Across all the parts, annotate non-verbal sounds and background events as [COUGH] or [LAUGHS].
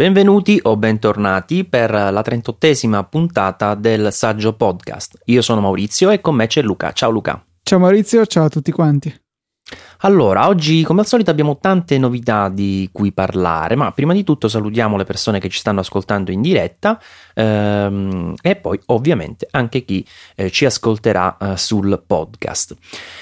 Benvenuti o bentornati per la 38esima puntata del Saggio Podcast. Io sono Maurizio e con me c'è Luca. Ciao Luca. Ciao Maurizio, ciao a tutti quanti. Allora, oggi come al solito abbiamo tante novità di cui parlare, ma prima di tutto salutiamo le persone che ci stanno ascoltando in diretta ehm, e poi ovviamente anche chi eh, ci ascolterà eh, sul podcast.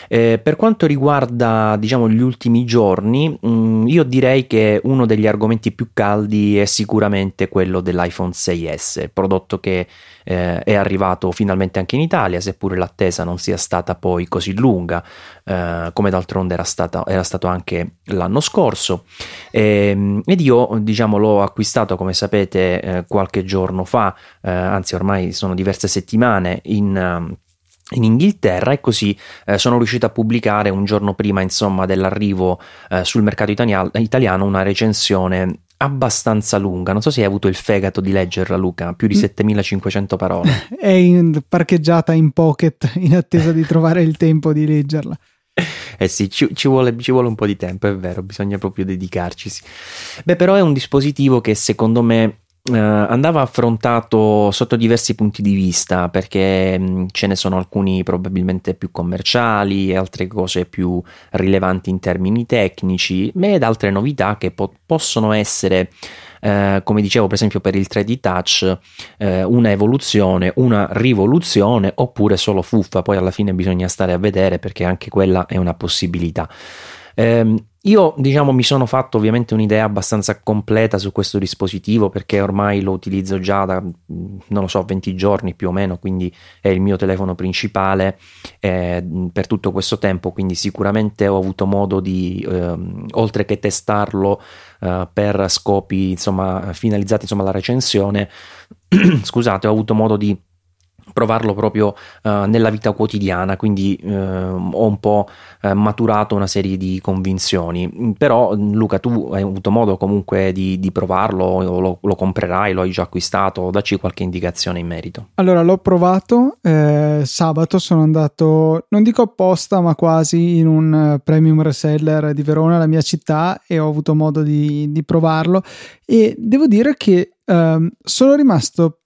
Eh, per quanto riguarda diciamo gli ultimi giorni, mh, mm, io direi che uno degli argomenti più caldi è sicuramente quello dell'iPhone 6S, prodotto che eh, è arrivato finalmente anche in Italia, seppure l'attesa non sia stata poi così lunga, eh, come d'altronde era, stata, era, stato anche l'anno scorso. E, ehm, ed io, diciamo, l'ho acquistato, come sapete, eh, qualche giorno fa, eh, anzi ormai sono diverse settimane in in Inghilterra e così eh, sono riuscito a pubblicare un giorno prima insomma dell'arrivo eh, sul mercato italiano una recensione abbastanza lunga. Non so se hai avuto il fegato di leggerla, Luca, più di 7500 mm. parole. [LAUGHS] È in, parcheggiata in pocket in attesa di trovare il tempo di leggerla. Eh sì, ci, ci, vuole, ci, vuole, un po' di tempo, è vero, bisogna proprio dedicarci. Beh, però è un dispositivo che secondo me Uh, andava affrontato sotto diversi punti di vista perché mh, ce ne sono alcuni probabilmente più commerciali altre cose più rilevanti in termini tecnici ed altre novità che po- possono essere uh, come dicevo per esempio per il 3D touch uh, una evoluzione una rivoluzione oppure solo fuffa. Poi alla fine bisogna stare a vedere perché anche quella è una possibilità. Um, io diciamo mi sono fatto ovviamente un'idea abbastanza completa su questo dispositivo perché ormai lo utilizzo già da non lo so 20 giorni più o meno, quindi è il mio telefono principale eh, per tutto questo tempo, quindi sicuramente ho avuto modo di eh, oltre che testarlo eh, per scopi insomma finalizzati insomma alla recensione, [CLEARS THROAT] scusate, ho avuto modo di provarlo proprio uh, nella vita quotidiana, quindi uh, ho un po' uh, maturato una serie di convinzioni. Però Luca, tu hai avuto modo comunque di, di provarlo, lo, lo, comprerai, lo hai già acquistato, dacci qualche indicazione in merito. Allora, l'ho provato, eh, sabato sono andato, non dico apposta, ma quasi in un premium reseller di Verona, la mia città, e ho avuto modo di, di provarlo e devo dire che ehm, sono rimasto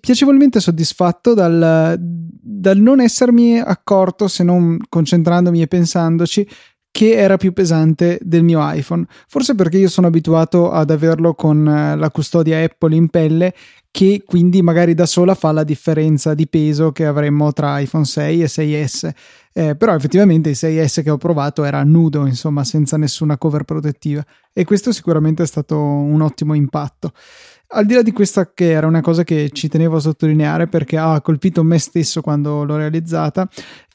piacevolmente soddisfatto dal, dal non essermi accorto, se non concentrandomi e pensandoci, che era più pesante del mio iPhone. Forse perché io sono abituato ad averlo con eh, la custodia Apple in pelle, che quindi magari da sola fa la differenza di peso che avremmo tra iPhone 6 e 6S. Eh, però effettivamente il 6S che ho provato era nudo, insomma, senza nessuna cover protettiva. E questo sicuramente è stato un ottimo impatto al di là di questa che era una cosa che ci tenevo a sottolineare perché ha colpito me stesso quando l'ho realizzata,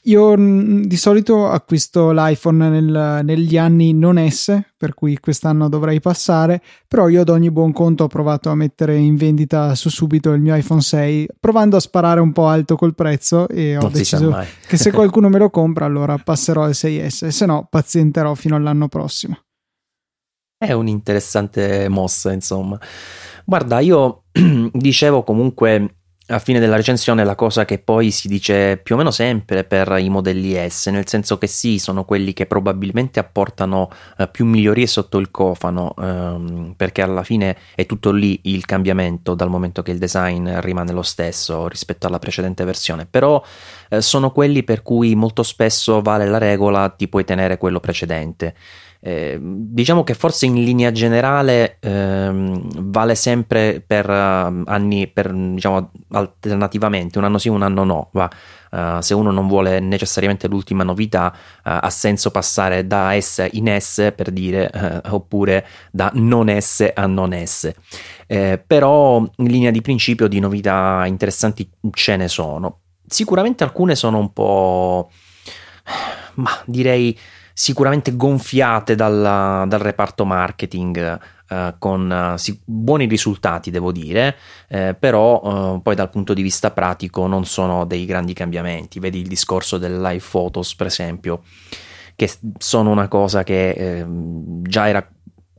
io mm, di solito acquisto l'iPhone nel, negli anni non S, per cui quest'anno dovrei passare, però io ad ogni buon conto ho provato a mettere in vendita su subito il mio iPhone 6, provando a sparare un po' alto col prezzo e ho non deciso che se qualcuno me lo compra allora passerò al 6S, se no pazienterò fino all'anno prossimo. È un'interessante mossa, insomma. Guarda, io [CLEARS THROAT] dicevo comunque a fine della recensione la cosa che poi si dice più o meno sempre per i modelli S, nel senso che sì, sono quelli che probabilmente apportano eh, più migliorie sotto il cofano, ehm, perché alla fine è tutto lì il cambiamento dal momento che il design rimane lo stesso rispetto alla precedente versione, però eh, sono quelli per cui molto spesso vale la regola ti puoi tenere quello precedente. Eh, diciamo che forse in linea generale ehm, vale sempre per uh, anni, per, diciamo alternativamente, un anno sì, un anno no. Va. Uh, se uno non vuole necessariamente l'ultima novità, uh, ha senso passare da S in S per dire, oppure da non S a non S. Eh, però in linea di principio di novità interessanti ce ne sono. Sicuramente alcune sono un po', ma direi sicuramente gonfiate dalla, dal reparto marketing. Uh, con uh, buoni risultati, devo dire, eh, però uh, poi dal punto di vista pratico non sono dei grandi cambiamenti. Vedi il discorso del live photos, per esempio, che sono una cosa che eh, già era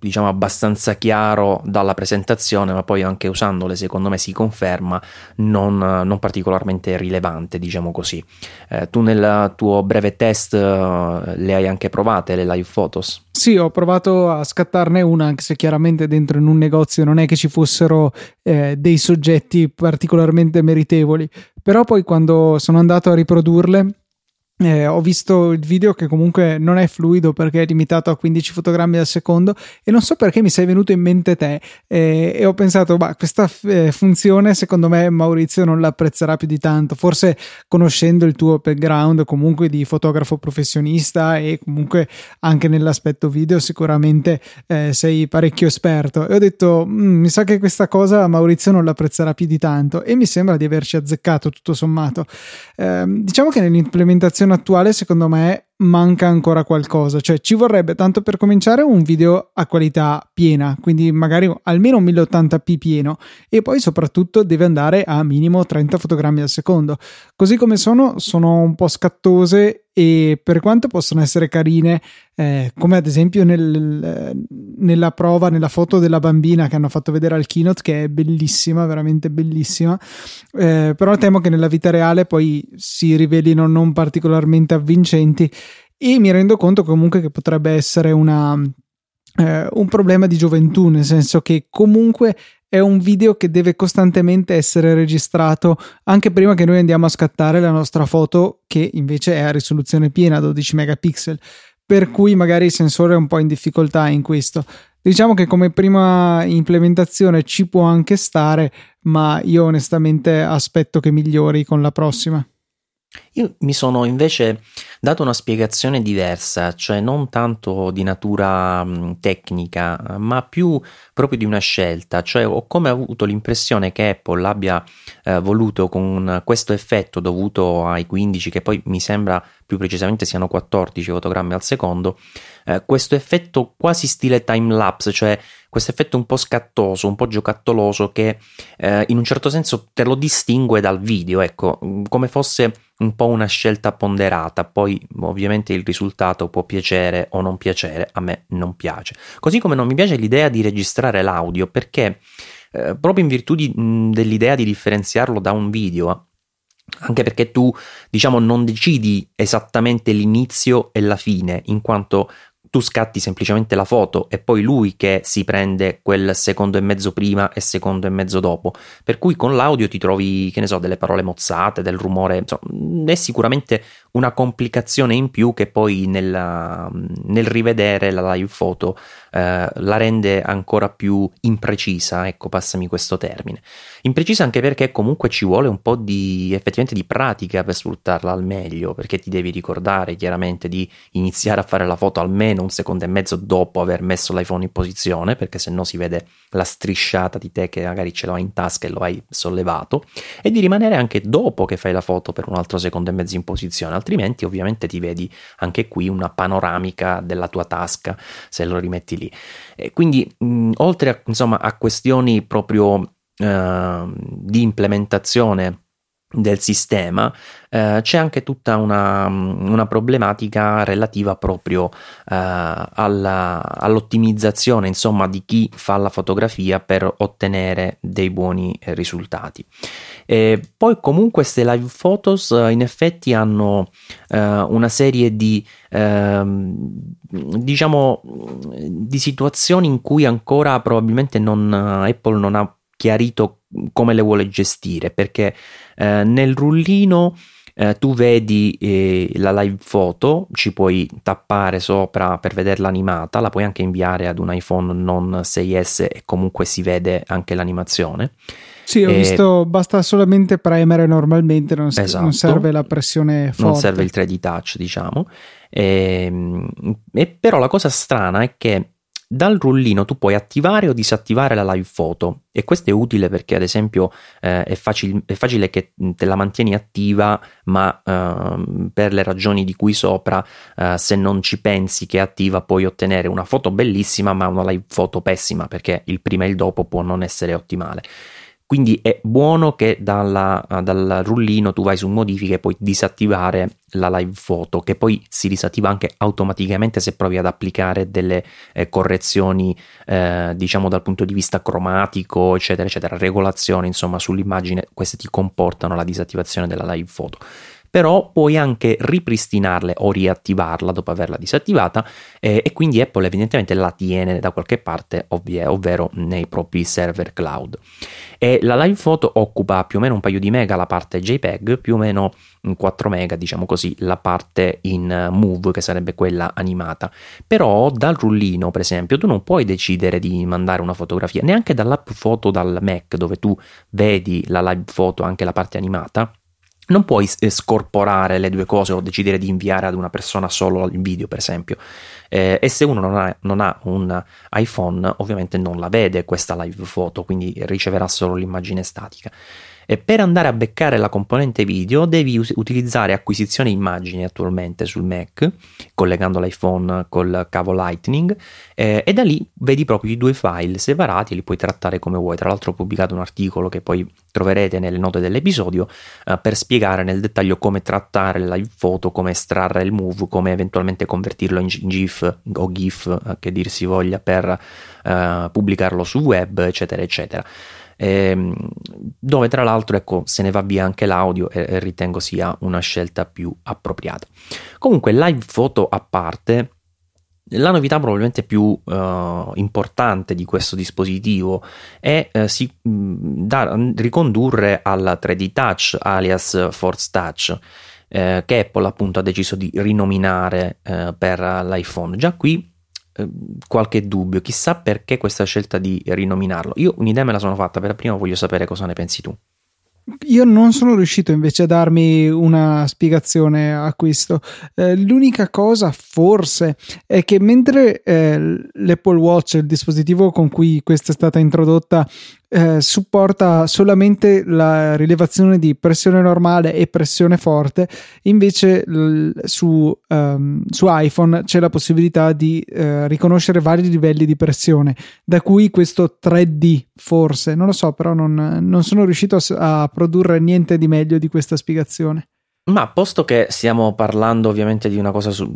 diciamo abbastanza chiaro dalla presentazione, ma poi anche usandole secondo me si conferma non, non particolarmente rilevante, diciamo così. Eh, tu nel tuo breve test eh, le hai anche provate le live photos? Sì, ho provato a scattarne una, anche se chiaramente dentro in un negozio non è che ci fossero eh, dei soggetti particolarmente meritevoli, però poi quando sono andato a riprodurle eh, ho visto il video che comunque non è fluido perché è limitato a 15 fotogrammi al secondo e non so perché mi sei venuto in mente te eh, e ho pensato, ma questa f- eh, funzione secondo me Maurizio non l'apprezzerà più di tanto, forse conoscendo il tuo background comunque di fotografo professionista e comunque anche nell'aspetto video sicuramente eh, sei parecchio esperto e ho detto, mm, mi sa che questa cosa Maurizio non l'apprezzerà più di tanto e mi sembra di averci azzeccato tutto sommato. Ehm, diciamo che nell'implementazione attuale, secondo me, manca ancora qualcosa. Cioè, ci vorrebbe tanto per cominciare un video a qualità piena, quindi magari almeno un 1080p pieno, e poi soprattutto deve andare a minimo 30 fotogrammi al secondo. Così come sono, sono un po' scattose e per quanto possono essere carine, eh, come ad esempio nel, nella prova, nella foto della bambina che hanno fatto vedere al keynote, che è bellissima, veramente bellissima, eh, però temo che nella vita reale poi si rivelino non particolarmente avvincenti e mi rendo conto comunque che potrebbe essere una, eh, un problema di gioventù, nel senso che comunque è un video che deve costantemente essere registrato anche prima che noi andiamo a scattare la nostra foto che invece è a risoluzione piena 12 megapixel per cui magari il sensore è un po' in difficoltà in questo. Diciamo che come prima implementazione ci può anche stare ma io onestamente aspetto che migliori con la prossima io mi sono invece dato una spiegazione diversa, cioè non tanto di natura tecnica, ma più proprio di una scelta, cioè ho come avuto l'impressione che Apple abbia eh, voluto con questo effetto dovuto ai 15, che poi mi sembra più precisamente siano 14 fotogrammi al secondo, eh, questo effetto quasi stile time lapse, cioè questo effetto un po' scattoso, un po' giocattoloso che eh, in un certo senso te lo distingue dal video, ecco, come fosse un po' una scelta ponderata, poi ovviamente il risultato può piacere o non piacere, a me non piace. Così come non mi piace l'idea di registrare l'audio perché eh, proprio in virtù di, mh, dell'idea di differenziarlo da un video, anche perché tu diciamo non decidi esattamente l'inizio e la fine, in quanto tu scatti semplicemente la foto e poi lui che si prende quel secondo e mezzo prima e secondo e mezzo dopo. Per cui con l'audio ti trovi, che ne so, delle parole mozzate, del rumore, insomma, è sicuramente una complicazione in più che poi nella, nel rivedere la live photo eh, la rende ancora più imprecisa, ecco, passami questo termine. Imprecisa anche perché comunque ci vuole un po' di effettivamente di pratica per sfruttarla al meglio, perché ti devi ricordare chiaramente di iniziare a fare la foto almeno un secondo e mezzo dopo aver messo l'iPhone in posizione, perché se no si vede la strisciata di te che magari ce l'hai in tasca e lo hai sollevato, e di rimanere anche dopo che fai la foto per un altro secondo e mezzo in posizione, altrimenti ovviamente ti vedi anche qui una panoramica della tua tasca se lo rimetti lì. E quindi mh, oltre a, insomma, a questioni proprio eh, di implementazione del sistema, eh, c'è anche tutta una, una problematica relativa proprio eh, alla, all'ottimizzazione insomma di chi fa la fotografia per ottenere dei buoni risultati. E poi comunque queste live photos eh, in effetti hanno eh, una serie di ehm, diciamo di situazioni in cui ancora probabilmente non, Apple non ha chiarito come le vuole gestire perché eh, nel rullino eh, tu vedi eh, la live foto, ci puoi tappare sopra per vederla animata, la puoi anche inviare ad un iPhone non 6S e comunque si vede anche l'animazione. Sì, ho e... visto, basta solamente premere normalmente, non, esatto. non, serve la pressione forte. Non serve il 3D touch, diciamo. E, ehm, e però la cosa strana è che dal rullino tu puoi attivare o disattivare la live photo e questo è utile perché ad esempio eh, è, facile, è, facile, che te la mantieni attiva ma eh, per le ragioni di cui sopra eh, se non ci pensi che è attiva puoi ottenere una foto bellissima ma una live photo pessima perché il prima e il dopo può non essere ottimale quindi è buono che dalla, dal rullino tu vai su modifiche e puoi disattivare la live photo che poi si disattiva anche automaticamente se provi ad applicare delle eh, correzioni eh, diciamo dal punto di vista cromatico eccetera eccetera regolazioni insomma sull'immagine queste ti comportano la disattivazione della live photo però puoi anche ripristinarle o riattivarla dopo averla disattivata eh, e quindi Apple evidentemente la tiene da qualche parte, ovvie, ovvero nei propri server cloud. E la live photo occupa più o meno un paio di mega la parte JPEG, più o meno 4 mega, diciamo così, la parte in Move che sarebbe quella animata. Però dal rullino, per esempio, tu non puoi decidere di mandare una fotografia, neanche dall'app foto dal Mac dove tu vedi la live photo anche la parte animata non puoi eh, scorporare le due cose o decidere di inviare ad una persona solo il video, per esempio. Eh, e se uno non ha, non ha, un iPhone, ovviamente non la vede questa live photo, quindi riceverà solo l'immagine statica. E per andare a beccare la componente video devi us- utilizzare acquisizione immagini attualmente sul Mac, collegando l'iPhone col cavo Lightning, eh, e da lì vedi proprio i due file separati e li puoi trattare come vuoi. Tra l'altro ho pubblicato un articolo che poi troverete nelle note dell'episodio eh, per spiegare nel dettaglio come trattare live photo, come estrarre il move, come eventualmente convertirlo in GIF o GIF, eh, che dir si voglia, per eh, pubblicarlo su web, eccetera, eccetera ehm, dove tra l'altro ecco, se ne va via anche l'audio e, e ritengo sia una scelta più appropriata. Comunque, live photo a parte, la novità probabilmente più uh, importante di questo dispositivo è uh, si, mh, da ricondurre al 3D Touch alias Force Touch eh, che Apple appunto ha deciso di rinominare eh, per l'iPhone. Già qui Ehm, qualche dubbio, chissà perché questa scelta di rinominarlo. Io un'idea me la sono fatta, per prima voglio sapere cosa ne pensi tu. Io non sono riuscito invece a darmi una spiegazione a questo. Eh, l'unica cosa, forse, è che mentre eh, l'Apple Watch, il dispositivo con cui questa è stata introdotta, eh, supporta solamente la rilevazione di pressione normale e pressione forte, invece l- su, um, su, iPhone c'è la possibilità di uh, riconoscere vari livelli di pressione, da cui questo 3D forse, non lo so, però non, non sono riuscito a, a produrre niente di meglio di questa spiegazione. Ma posto che stiamo parlando ovviamente di una cosa su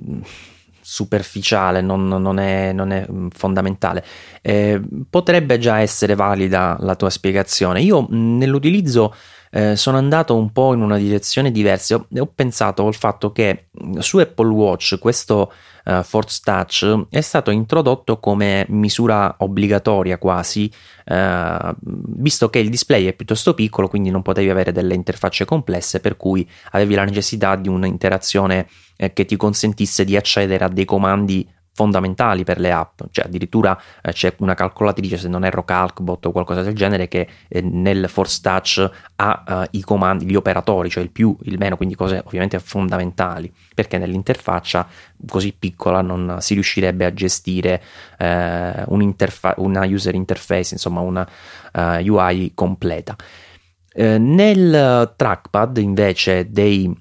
superficiale, non, non, è, non è, mm, fondamentale. Eh, potrebbe già essere valida la tua spiegazione. Io nell'utilizzo eh, sono andato un po' in una direzione diversa. Ho, ho pensato al fatto che mm, su Apple Watch questo uh, Force Touch è stato introdotto come misura obbligatoria quasi, uh, visto che il display è piuttosto piccolo, quindi non potevi avere delle interfacce complesse, per cui avevi la necessità di un'interazione eh, che ti consentisse di accedere a dei comandi fondamentali per le app, cioè addirittura eh, c'è una calcolatrice, se non erro Calcbot o qualcosa del genere, che eh, nel Force Touch ha eh, i comandi, gli operatori, cioè il più, il meno, quindi cose ovviamente fondamentali, perché nell'interfaccia così piccola non si riuscirebbe a gestire eh, una user interface, insomma una eh, UI completa. Nel trackpad invece dei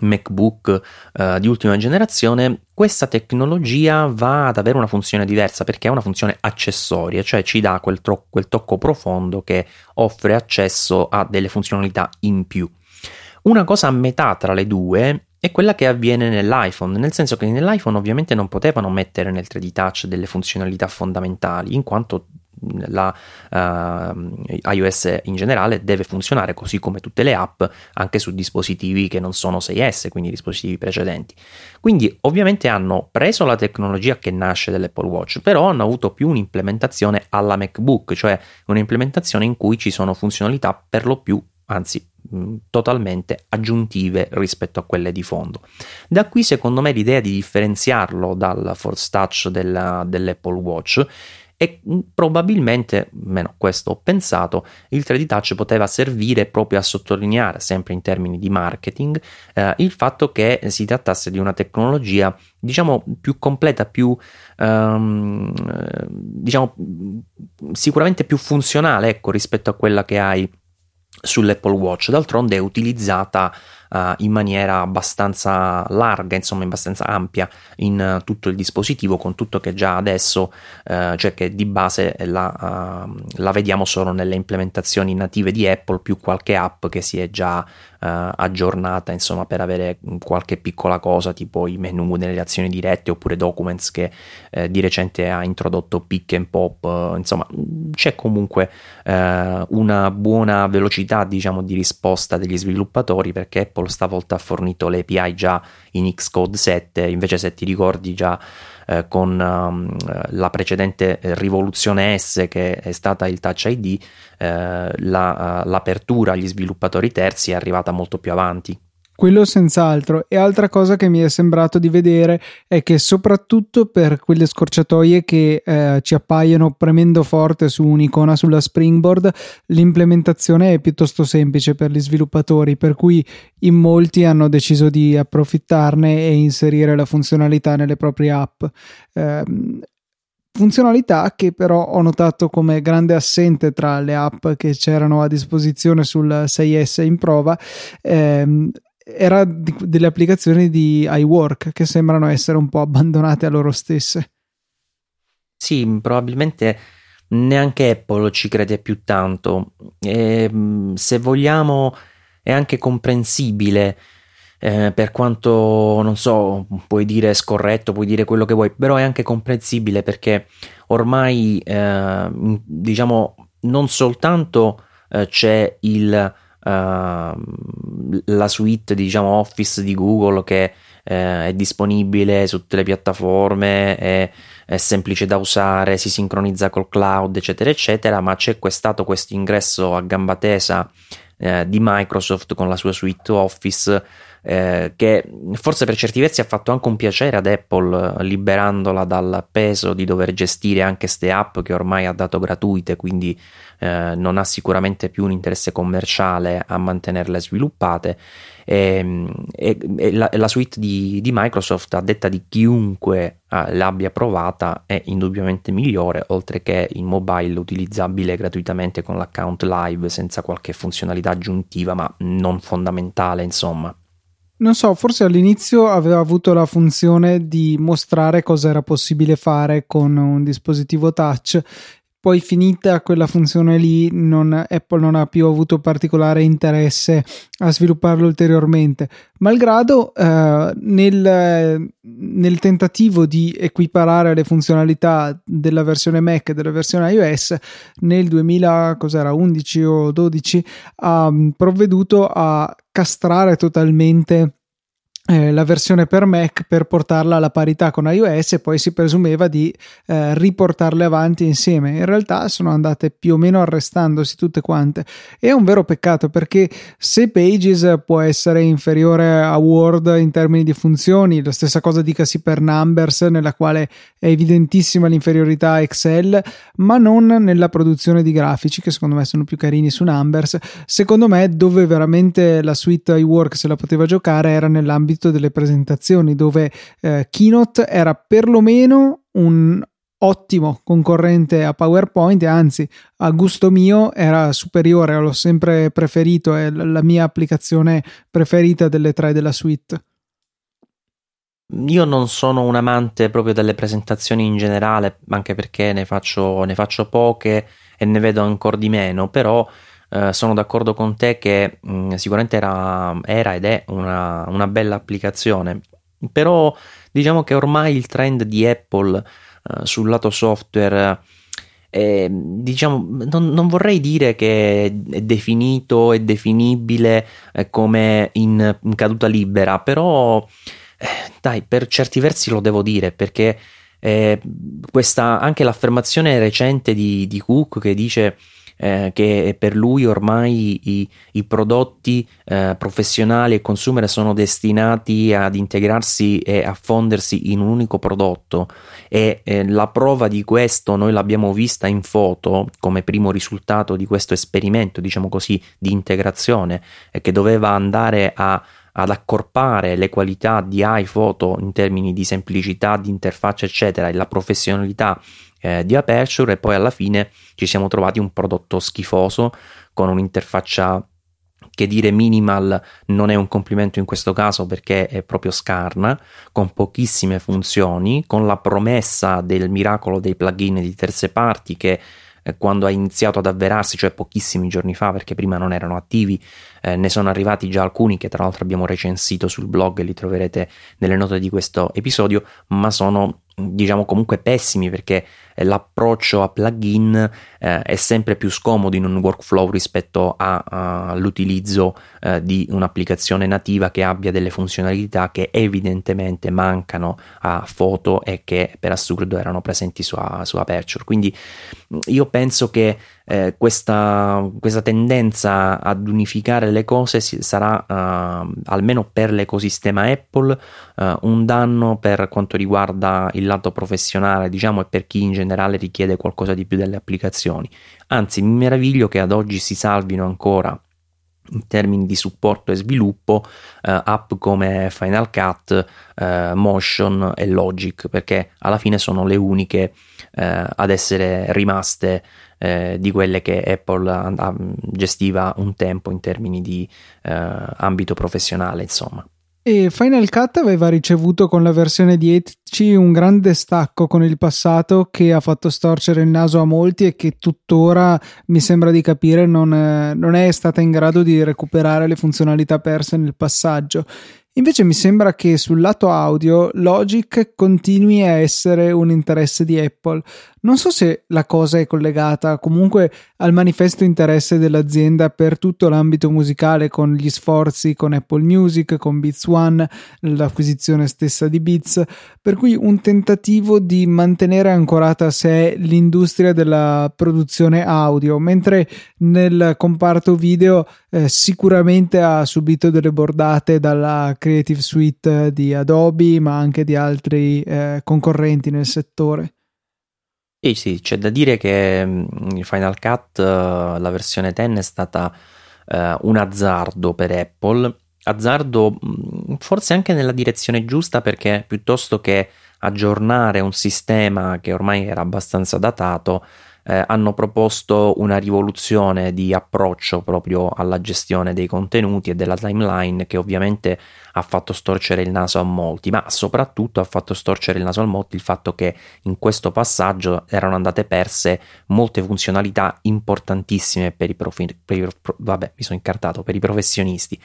MacBook uh, di ultima generazione, questa tecnologia va ad avere una funzione diversa perché è una funzione accessoria, cioè ci dà quel, tro- quel tocco profondo che offre accesso a delle funzionalità in più. Una cosa a metà tra le due è quella che avviene nell'iPhone, nel senso che nell'iPhone ovviamente non potevano mettere nel 3D Touch delle funzionalità fondamentali, in quanto la uh, iOS in generale deve funzionare così come tutte le app anche su dispositivi che non sono 6S, quindi dispositivi precedenti. Quindi ovviamente hanno preso la tecnologia che nasce dall'Apple Watch, però hanno avuto più un'implementazione alla MacBook, cioè un'implementazione in cui ci sono funzionalità per lo più anzi totalmente aggiuntive rispetto a quelle di fondo. Da qui secondo me l'idea di differenziarlo dal Force Touch della, dell'Apple Watch e mm, probabilmente, meno questo ho pensato, il 3D Touch poteva servire proprio a sottolineare, sempre in termini di marketing, eh, il fatto che si trattasse di una tecnologia diciamo più completa, più um, diciamo sicuramente più funzionale ecco, rispetto a quella che hai sull'Apple Watch, d'altronde è utilizzata uh, in maniera abbastanza larga, insomma abbastanza ampia in uh, tutto il dispositivo, con tutto che già adesso, uh, cioè che di base la, la, vediamo solo nelle implementazioni native di Apple, più qualche app che si è già aggiornata, insomma, per avere qualche piccola cosa, tipo i menu nelle azioni dirette oppure Documents che di recente ha introdotto Pick and Pop, insomma, c'è comunque una buona velocità, diciamo, di risposta degli sviluppatori perché Apple stavolta ha fornito le API già in Xcode 7, invece se ti ricordi già eh, con um, la precedente rivoluzione S che è stata il Touch ID, eh, la, uh, l'apertura agli sviluppatori terzi è arrivata molto più avanti. Quello senz'altro. E altra cosa che mi è sembrato di vedere è che soprattutto per quelle scorciatoie che eh, ci appaiono premendo forte su un'icona sulla Springboard, l'implementazione è piuttosto semplice per gli sviluppatori, per cui in molti hanno deciso di approfittarne e inserire la funzionalità nelle proprie app. Eh, funzionalità che però ho notato come grande assente tra le app che c'erano a disposizione sul 6S in prova ehm, era di, delle applicazioni di iWork che sembrano essere un po' abbandonate a loro stesse. Sì, probabilmente neanche Apple ci crede più tanto. E, mm, se vogliamo, è anche comprensibile. Eh, per quanto non so, puoi dire scorretto, puoi dire quello che vuoi, però è anche comprensibile perché ormai eh, diciamo non soltanto eh, c'è il la suite diciamo Office di Google che uh, è disponibile su tutte le piattaforme, è, è, semplice da usare, si sincronizza col cloud, eccetera, eccetera, ma c'è stato questo ingresso a gamba tesa uh, di Microsoft con la sua suite Office eh, che forse per certi versi ha fatto anche un piacere ad Apple liberandola dal peso di dover gestire anche queste app che ormai ha dato gratuite, quindi eh, non ha sicuramente più un interesse commerciale a mantenerle sviluppate. E, e, e la, la, suite di, di, Microsoft, a detta di chiunque eh, l'abbia provata, è indubbiamente migliore, oltre che in mobile utilizzabile gratuitamente con l'account live senza qualche funzionalità aggiuntiva, ma non fondamentale, insomma. Non so, forse all'inizio aveva avuto la funzione di mostrare cosa era possibile fare con un dispositivo touch poi finita quella funzione lì non, Apple non ha più avuto particolare interesse a svilupparlo ulteriormente. Malgrado eh, nel, nel, tentativo di equiparare le funzionalità della versione Mac e della versione iOS nel 2011 o 12 ha provveduto a castrare totalmente eh, la versione per Mac per portarla alla parità con iOS e poi si presumeva di eh, riportarle avanti insieme. In realtà sono andate più o meno arrestandosi tutte quante. è un vero peccato perché se Pages può essere inferiore a Word in termini di funzioni, la stessa cosa dicasi per Numbers, nella quale è evidentissima l'inferiorità a Excel, ma non nella produzione di grafici, che secondo me sono più carini su Numbers. Secondo me, dove veramente la suite iWork se la poteva giocare era nell'ambito nell'ambito delle presentazioni dove eh, Keynote era perlomeno un ottimo concorrente a PowerPoint anzi a gusto mio era superiore, l'ho sempre preferito, è la mia applicazione preferita delle tre della suite. Io non sono un amante proprio delle presentazioni in generale, anche perché ne faccio, ne faccio poche e ne vedo ancora di meno, però eh, sono d'accordo con te che mh, mm, sicuramente era, era, ed è una, una, bella applicazione, però diciamo che ormai il trend di Apple uh, sul lato software è, diciamo, non, non, vorrei dire che è definito e definibile eh, come in, in, caduta libera, però eh, dai, per certi versi lo devo dire perché eh, questa, anche l'affermazione recente di, di Cook che dice eh, che per lui ormai i, i prodotti eh, professionali e consumer sono destinati ad integrarsi e a fondersi in un unico prodotto. E eh, la prova di questo noi l'abbiamo vista in foto come primo risultato di questo esperimento diciamo così di integrazione che doveva andare a ad accorpare le qualità di iPhoto in termini di semplicità, di interfaccia, eccetera, e la professionalità eh, di Aperture e poi alla fine ci siamo trovati un prodotto schifoso con un'interfaccia che dire minimal non è un complimento in questo caso perché è proprio scarna, con pochissime funzioni, con la promessa del miracolo dei plugin di terze parti che eh, quando ha iniziato ad avverarsi, cioè pochissimi giorni fa, perché prima non erano attivi, eh, ne sono arrivati già alcuni che tra l'altro abbiamo recensito sul blog li troverete nelle note di questo episodio, ma sono diciamo comunque pessimi perché eh, l'approccio a plugin eh, è sempre più scomodo in un workflow rispetto all'utilizzo eh, di un'applicazione nativa che abbia delle funzionalità che evidentemente mancano a foto e che per assurdo erano presenti su, su Aperture. Quindi io penso che eh, questa, questa, tendenza ad unificare le cose sarà uh, almeno per l'ecosistema Apple uh, un danno per quanto riguarda il lato professionale diciamo e per chi in generale richiede qualcosa di più delle applicazioni. Anzi mi meraviglio che ad oggi si salvino ancora in termini di supporto e sviluppo uh, app come Final Cut, uh, Motion e Logic perché alla fine sono le uniche uh, ad essere rimaste eh, di quelle che Apple gestiva un tempo in termini di eh, ambito professionale, insomma. E Final Cut aveva ricevuto con la versione 10 un grande stacco con il passato che ha fatto storcere il naso a molti e che tuttora mi sembra di capire non, non è stata in grado di recuperare le funzionalità perse nel passaggio. Invece mi sembra che sul lato audio Logic continui a essere un interesse di Apple. Non so se la cosa è collegata comunque al manifesto interesse dell'azienda per tutto l'ambito musicale con gli sforzi con Apple Music, con Beats One, l'acquisizione stessa di Beats, per cui un tentativo di mantenere ancorata a sé l'industria della produzione audio, mentre nel comparto video eh, sicuramente ha subito delle bordate dalla Creative Suite di Adobe, ma anche di altri eh, concorrenti nel settore. Sì, sì, c'è da dire che mm, Final Cut, uh, la versione 10 è stata uh, un azzardo per Apple, azzardo mm, forse anche nella direzione giusta perché piuttosto che aggiornare un sistema che ormai era abbastanza datato, eh, hanno proposto una rivoluzione di approccio proprio alla gestione dei contenuti e della timeline che ovviamente ha fatto storcere il naso a molti, ma soprattutto ha fatto storcere il naso a molti il fatto che in questo passaggio erano andate perse molte funzionalità importantissime per i, profi- per i, vabbè, mi sono incartato, per i professionisti.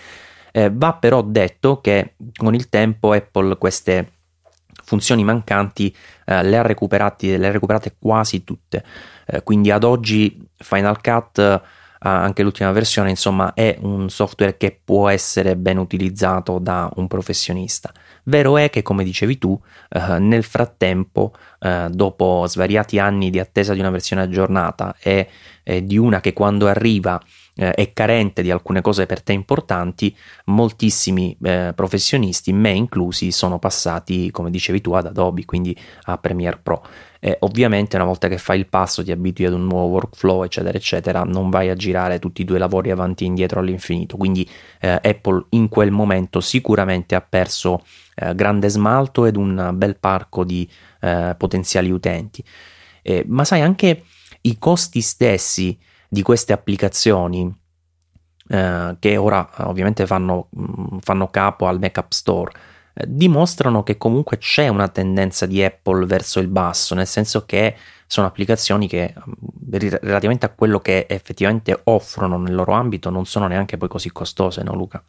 Eh, va però detto che con il tempo Apple queste funzioni mancanti eh, le, ha le ha recuperate quasi tutte. Eh, quindi ad oggi Final Cut, eh, anche l'ultima versione, insomma, è un software che può essere ben utilizzato da un professionista. Vero è che, come dicevi tu, eh, nel frattempo, eh, dopo svariati anni di attesa di una versione aggiornata e di una che quando arriva eh, è carente di alcune cose per te importanti, moltissimi eh, professionisti, me inclusi, sono passati, come dicevi tu, ad Adobe, quindi a Premiere Pro. Eh, ovviamente una volta che fai il passo ti abitui ad un nuovo workflow eccetera eccetera non vai a girare tutti i due lavori avanti e indietro all'infinito quindi eh, Apple in quel momento sicuramente ha perso eh, grande smalto ed un bel parco di eh, potenziali utenti ma sai anche i costi stessi di queste applicazioni eh, che ora ovviamente fanno, mm, fanno capo al Mac App Store eh, dimostrano che comunque c'è una tendenza di Apple verso il basso, nel senso che sono applicazioni che mm, relativamente a quello che effettivamente offrono nel loro ambito non sono neanche poi così costose, no Luca?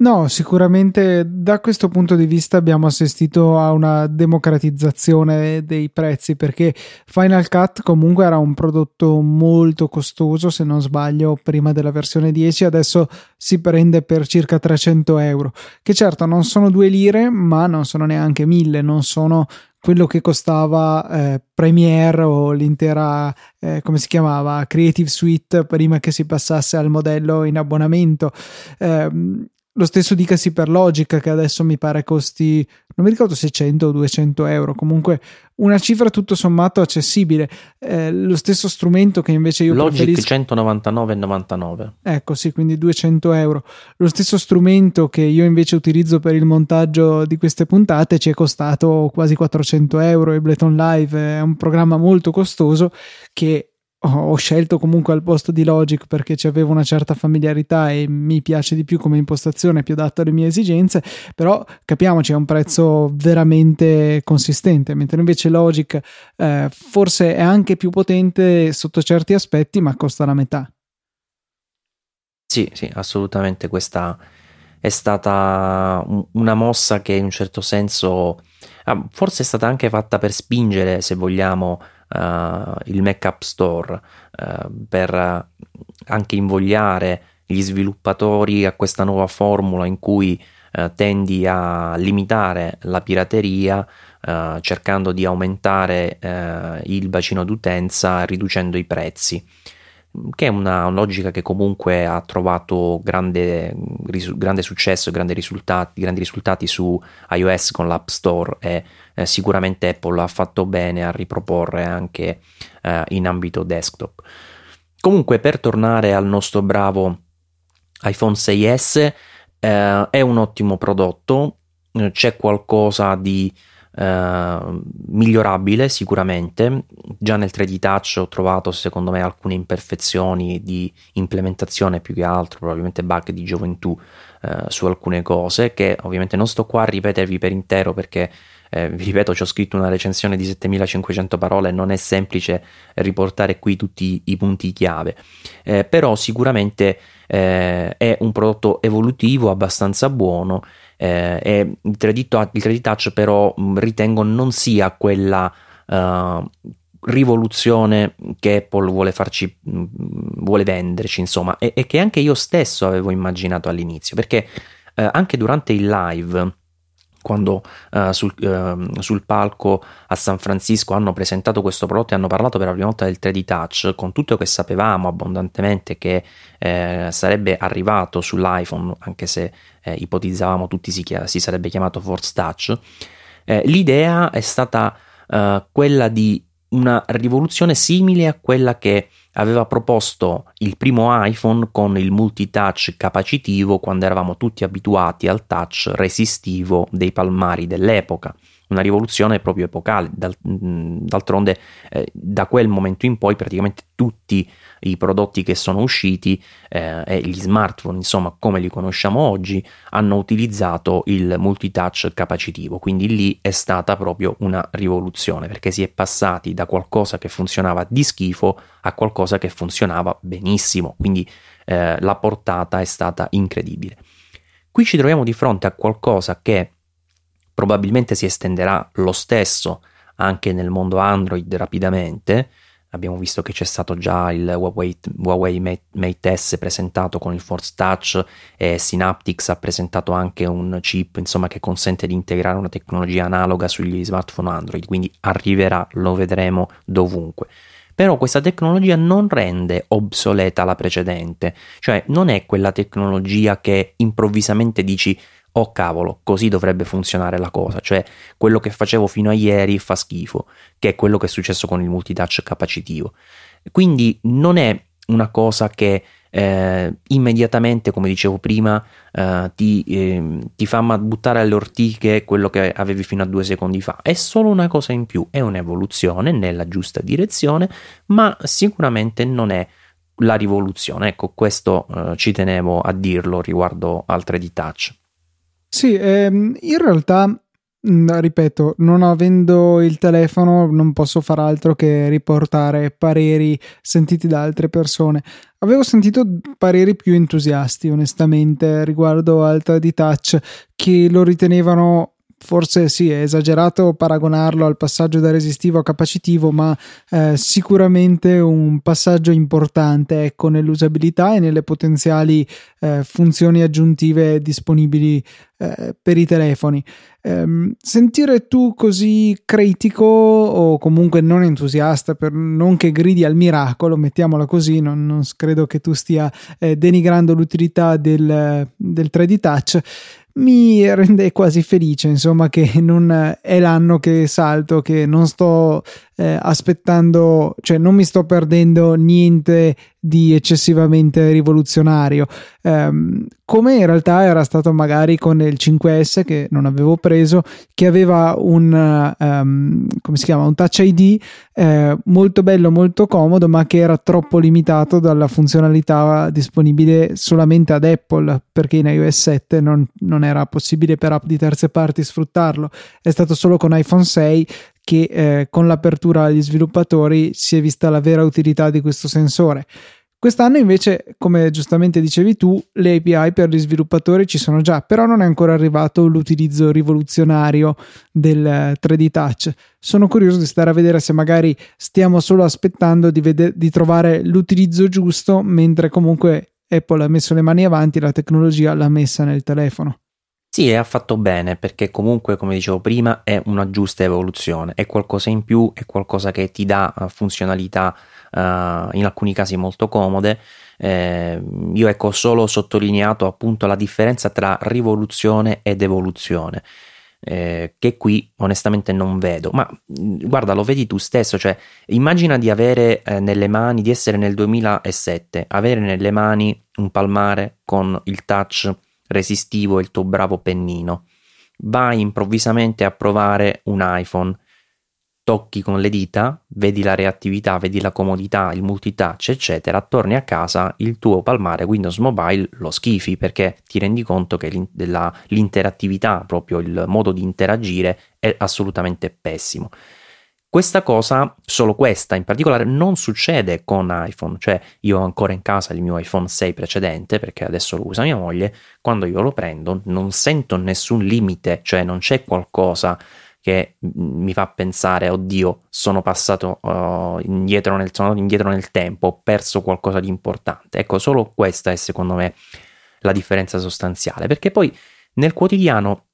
No, sicuramente da questo punto di vista abbiamo assistito a una democratizzazione dei prezzi perché Final Cut comunque era un prodotto molto costoso, se non sbaglio, prima della versione 10, adesso si prende per circa 300 euro, che certo non sono due lire, ma non sono neanche mille, non sono quello che costava eh, Premiere o l'intera, eh, come si chiamava, Creative Suite prima che si passasse al modello in abbonamento. Eh, lo stesso dicasi per Logic, che adesso mi pare costi, non mi ricordo se 100 o 200 euro, comunque una cifra tutto sommato accessibile. Eh, lo stesso strumento che invece io Logic preferisco... 199,99. Ecco, sì, quindi 200 euro. Lo stesso strumento che io invece utilizzo per il montaggio di queste puntate ci è costato quasi 400 euro. Ableton Live è un programma molto costoso che ho scelto comunque al posto di Logic perché ci avevo una certa familiarità e mi piace di più come impostazione, più adatto alle mie esigenze, però capiamoci è un prezzo veramente consistente, mentre invece Logic eh, forse è anche più potente sotto certi aspetti, ma costa la metà. Sì, sì, assolutamente questa è stata una mossa che in un certo senso ah, forse è stata anche fatta per spingere, se vogliamo, uh, il Mac App Store, uh, per anche invogliare gli sviluppatori a questa nuova formula in cui uh, tendi a limitare la pirateria cercando di aumentare il bacino d'utenza riducendo i prezzi che è una logica che comunque ha trovato grande, grande successo e grandi risultati su iOS con l'App Store e eh, sicuramente Apple ha fatto bene a riproporre anche eh, in ambito desktop. Comunque per tornare al nostro bravo iPhone 6S eh, è un ottimo prodotto, eh, c'è qualcosa di Uh, migliorabile sicuramente. Già nel 3D Touch ho trovato secondo me alcune imperfezioni di implementazione più che altro, probabilmente bug di gioventù uh, su alcune cose che ovviamente non sto qua a ripetervi per intero perché eh, vi ripeto, ci ho scritto una recensione di 7500 parole, non è semplice riportare qui tutti i punti chiave, eh, però sicuramente eh, è un prodotto evolutivo abbastanza buono eh, e il 3D, touch, il 3D Touch però ritengo non sia quella uh, rivoluzione che Apple vuole farci vuole venderci insomma e, e, che anche io stesso avevo immaginato all'inizio perché uh, anche durante il live quando uh, sul, uh, sul, palco a San Francisco hanno presentato questo prodotto e hanno parlato per la prima volta del 3D Touch, con tutto che sapevamo abbondantemente che eh, sarebbe arrivato sull'iPhone, anche se eh, ipotizzavamo tutti si, chia- si, sarebbe chiamato Force Touch, eh, l'idea è stata eh, quella di una rivoluzione simile a quella che aveva proposto il primo iPhone con il multitouch capacitivo quando eravamo tutti abituati al touch resistivo dei palmari dell'epoca. Una rivoluzione proprio epocale, d'altronde eh, da quel momento in poi praticamente tutti i prodotti che sono usciti eh, e gli smartphone, insomma, come li conosciamo oggi, hanno utilizzato il multitouch capacitivo. Quindi lì è stata proprio una rivoluzione perché si è passati da qualcosa che funzionava di schifo a qualcosa che funzionava benissimo. Quindi eh, la portata è stata incredibile. Qui ci troviamo di fronte a qualcosa che probabilmente si estenderà lo stesso anche nel mondo Android rapidamente, Abbiamo visto che c'è stato già il Huawei, Huawei Mate, S presentato con il Force Touch e Synaptics ha presentato anche un chip insomma, che consente di integrare una tecnologia analoga sugli smartphone Android, quindi arriverà, lo vedremo dovunque. Però questa tecnologia non rende obsoleta la precedente, cioè non è quella tecnologia che improvvisamente dici oh cavolo, così dovrebbe funzionare la cosa, cioè quello che facevo fino a ieri fa schifo, che è quello che è successo con il multitouch capacitivo. Quindi non è una cosa che eh, immediatamente, come dicevo prima, eh, ti, eh, ti, fa buttare alle ortiche quello che avevi fino a due secondi fa. È solo una cosa in più, è un'evoluzione nella giusta direzione, ma sicuramente non è la rivoluzione. Ecco, questo eh, ci tenevo a dirlo riguardo al 3D Touch. Sì, ehm, in realtà, mm, ripeto, non avendo il telefono non posso far altro che riportare pareri sentiti da altre persone. Avevo sentito pareri più entusiasti, onestamente, riguardo al 3D Touch, che lo ritenevano forse sì, è esagerato paragonarlo al passaggio da resistivo a capacitivo, ma eh, sicuramente un passaggio importante ecco, nell'usabilità e nelle potenziali eh, funzioni aggiuntive disponibili eh, per i telefoni. Ehm, sentire tu così critico o comunque non entusiasta, per, non che gridi al miracolo, mettiamola così, non, non credo che tu stia eh, denigrando l'utilità del, del 3D Touch mi rende quasi felice, insomma, che non è l'anno che salto, che non sto eh, aspettando, cioè non mi sto perdendo niente di eccessivamente rivoluzionario, um, come in realtà era stato magari con il 5S che non avevo preso, che aveva un, um, come si chiama, un touch ID eh, molto bello, molto comodo, ma che era troppo limitato dalla funzionalità disponibile solamente ad Apple, perché in iOS 7 non, non era possibile per app di terze parti sfruttarlo. È stato solo con iPhone 6 che eh, con l'apertura agli sviluppatori si è vista la vera utilità di questo sensore. Quest'anno invece, come giustamente dicevi tu, le API per gli sviluppatori ci sono già, però non è ancora arrivato l'utilizzo rivoluzionario del 3D Touch. Sono curioso di stare a vedere se magari stiamo solo aspettando di, vede- di trovare l'utilizzo giusto, mentre comunque Apple ha messo le mani avanti, la tecnologia l'ha messa nel telefono. Sì, e ha fatto bene perché comunque, come dicevo prima, è una giusta evoluzione, è qualcosa in più, è qualcosa che ti dà uh, funzionalità uh, in alcuni casi molto comode. Eh, io ecco ho solo sottolineato appunto la differenza tra rivoluzione ed evoluzione. Eh, che qui onestamente non vedo. Ma guarda, lo vedi tu stesso, cioè immagina di avere eh, nelle mani, di essere nel 2007, avere nelle mani un palmare con il touch resistivo il tuo bravo pennino. Vai improvvisamente a provare un iPhone, tocchi con le dita, vedi la reattività, vedi la comodità, il multitouch, eccetera, torni a casa, il tuo palmare Windows Mobile lo schifi perché ti rendi conto che l'interattività, proprio il modo di interagire, è assolutamente pessimo. Questa cosa, solo questa in particolare, non succede con iPhone, cioè io ho ancora in casa il mio iPhone 6 precedente perché adesso lo usa mia moglie, quando io lo prendo non sento nessun limite, cioè non c'è qualcosa che mi fa pensare, oddio, sono passato uh, indietro, nel, sono indietro nel tempo, ho perso qualcosa di importante. Ecco, solo questa è secondo me la differenza sostanziale, perché poi nel quotidiano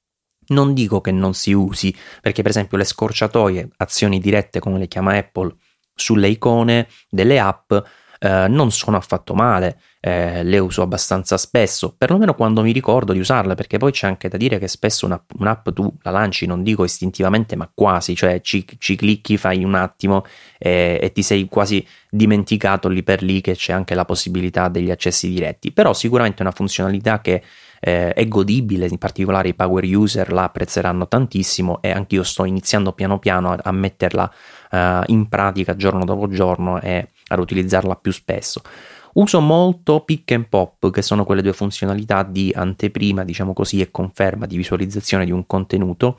non dico che non si usi, perché per esempio le scorciatoie, azioni dirette come le chiama Apple, sulle icone delle app eh, non sono affatto male, eh, le uso abbastanza spesso, perlomeno quando mi ricordo di usarle, perché poi c'è anche da dire che spesso un'app, un'app tu la lanci, non dico istintivamente, ma quasi, cioè ci, ci clicchi, fai un attimo eh, e ti sei quasi dimenticato lì per lì che c'è anche la possibilità degli accessi diretti, però sicuramente è una funzionalità che eh, è godibile, in particolare i power user la apprezzeranno tantissimo e anch'io sto iniziando piano piano a, a metterla uh, in pratica giorno dopo giorno e ad utilizzarla più spesso. Uso molto pick and pop, che sono quelle due funzionalità di anteprima, diciamo così, e conferma di visualizzazione di un contenuto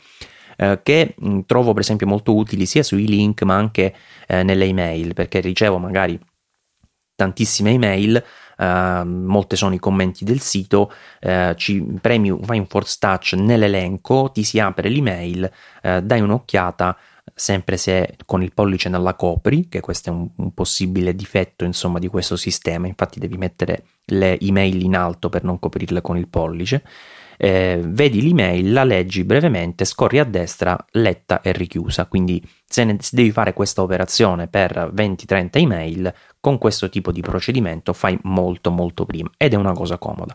eh, che mh, trovo per esempio molto utili sia sui link ma anche eh, nelle email, perché ricevo magari tantissime email Uh, molte sono i commenti del sito, uh, ci premi, fai un force touch nell'elenco, ti si apre l'email, uh, dai un'occhiata, sempre se con il pollice non la copri, che questo è un, un, possibile difetto insomma di questo sistema, infatti devi mettere le email in alto per non coprirle con il pollice. Eh, vedi l'email, la leggi brevemente, scorri a destra, letta e richiusa. Quindi se, ne, se devi fare questa operazione per 20-30 email, con questo tipo di procedimento fai molto molto prima ed è una cosa comoda.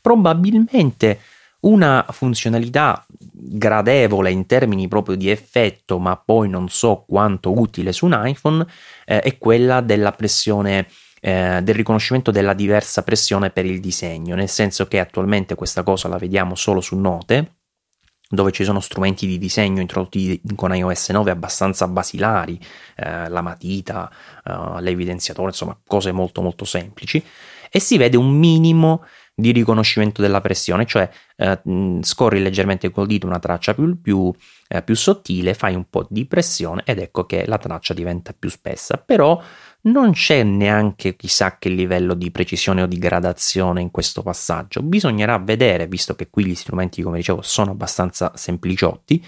Probabilmente una funzionalità gradevole in termini proprio di effetto, ma poi non so quanto utile su un iPhone, eh, è quella della pressione eh, del riconoscimento della diversa pressione per il disegno, nel senso che attualmente questa cosa la vediamo solo su note, dove ci sono strumenti di disegno introdotti con iOS 9 abbastanza basilari, eh, la matita, eh, l'evidenziatore, insomma cose molto molto semplici, e si vede un minimo di riconoscimento della pressione, cioè eh, scorri leggermente col dito una traccia più, più, eh, più, sottile, fai un po' di pressione ed ecco che la traccia diventa più spessa, però non c'è neanche chissà che livello di precisione o di gradazione in questo passaggio, bisognerà vedere, visto che qui gli strumenti, come dicevo, sono abbastanza sempliciotti,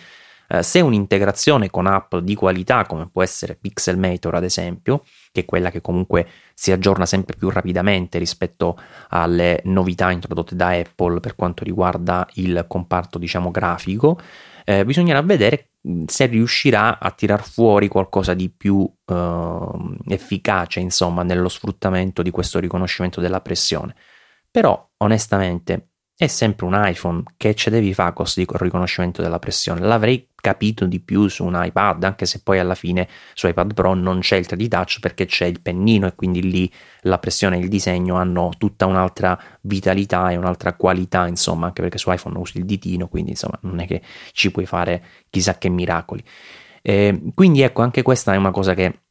eh, se un'integrazione con app di qualità come può essere Pixelmator ad esempio, che è quella che comunque si aggiorna sempre più rapidamente rispetto alle novità introdotte da Apple per quanto riguarda il comparto diciamo grafico, eh, bisognerà vedere se riuscirà a tirar fuori qualcosa di più eh, efficace insomma nello sfruttamento di questo riconoscimento della pressione. Però onestamente è sempre un iPhone che ce devi fare con il riconoscimento della pressione. L'avrei capito di più su un iPad, anche se poi alla fine su iPad Pro non c'è il 3D Touch perché c'è il pennino e quindi lì la pressione e il disegno hanno tutta un'altra vitalità e un'altra qualità, insomma, anche perché su iPhone usi il ditino, quindi insomma non è che ci puoi fare chissà che miracoli. Eh, quindi ecco, anche questa è una cosa che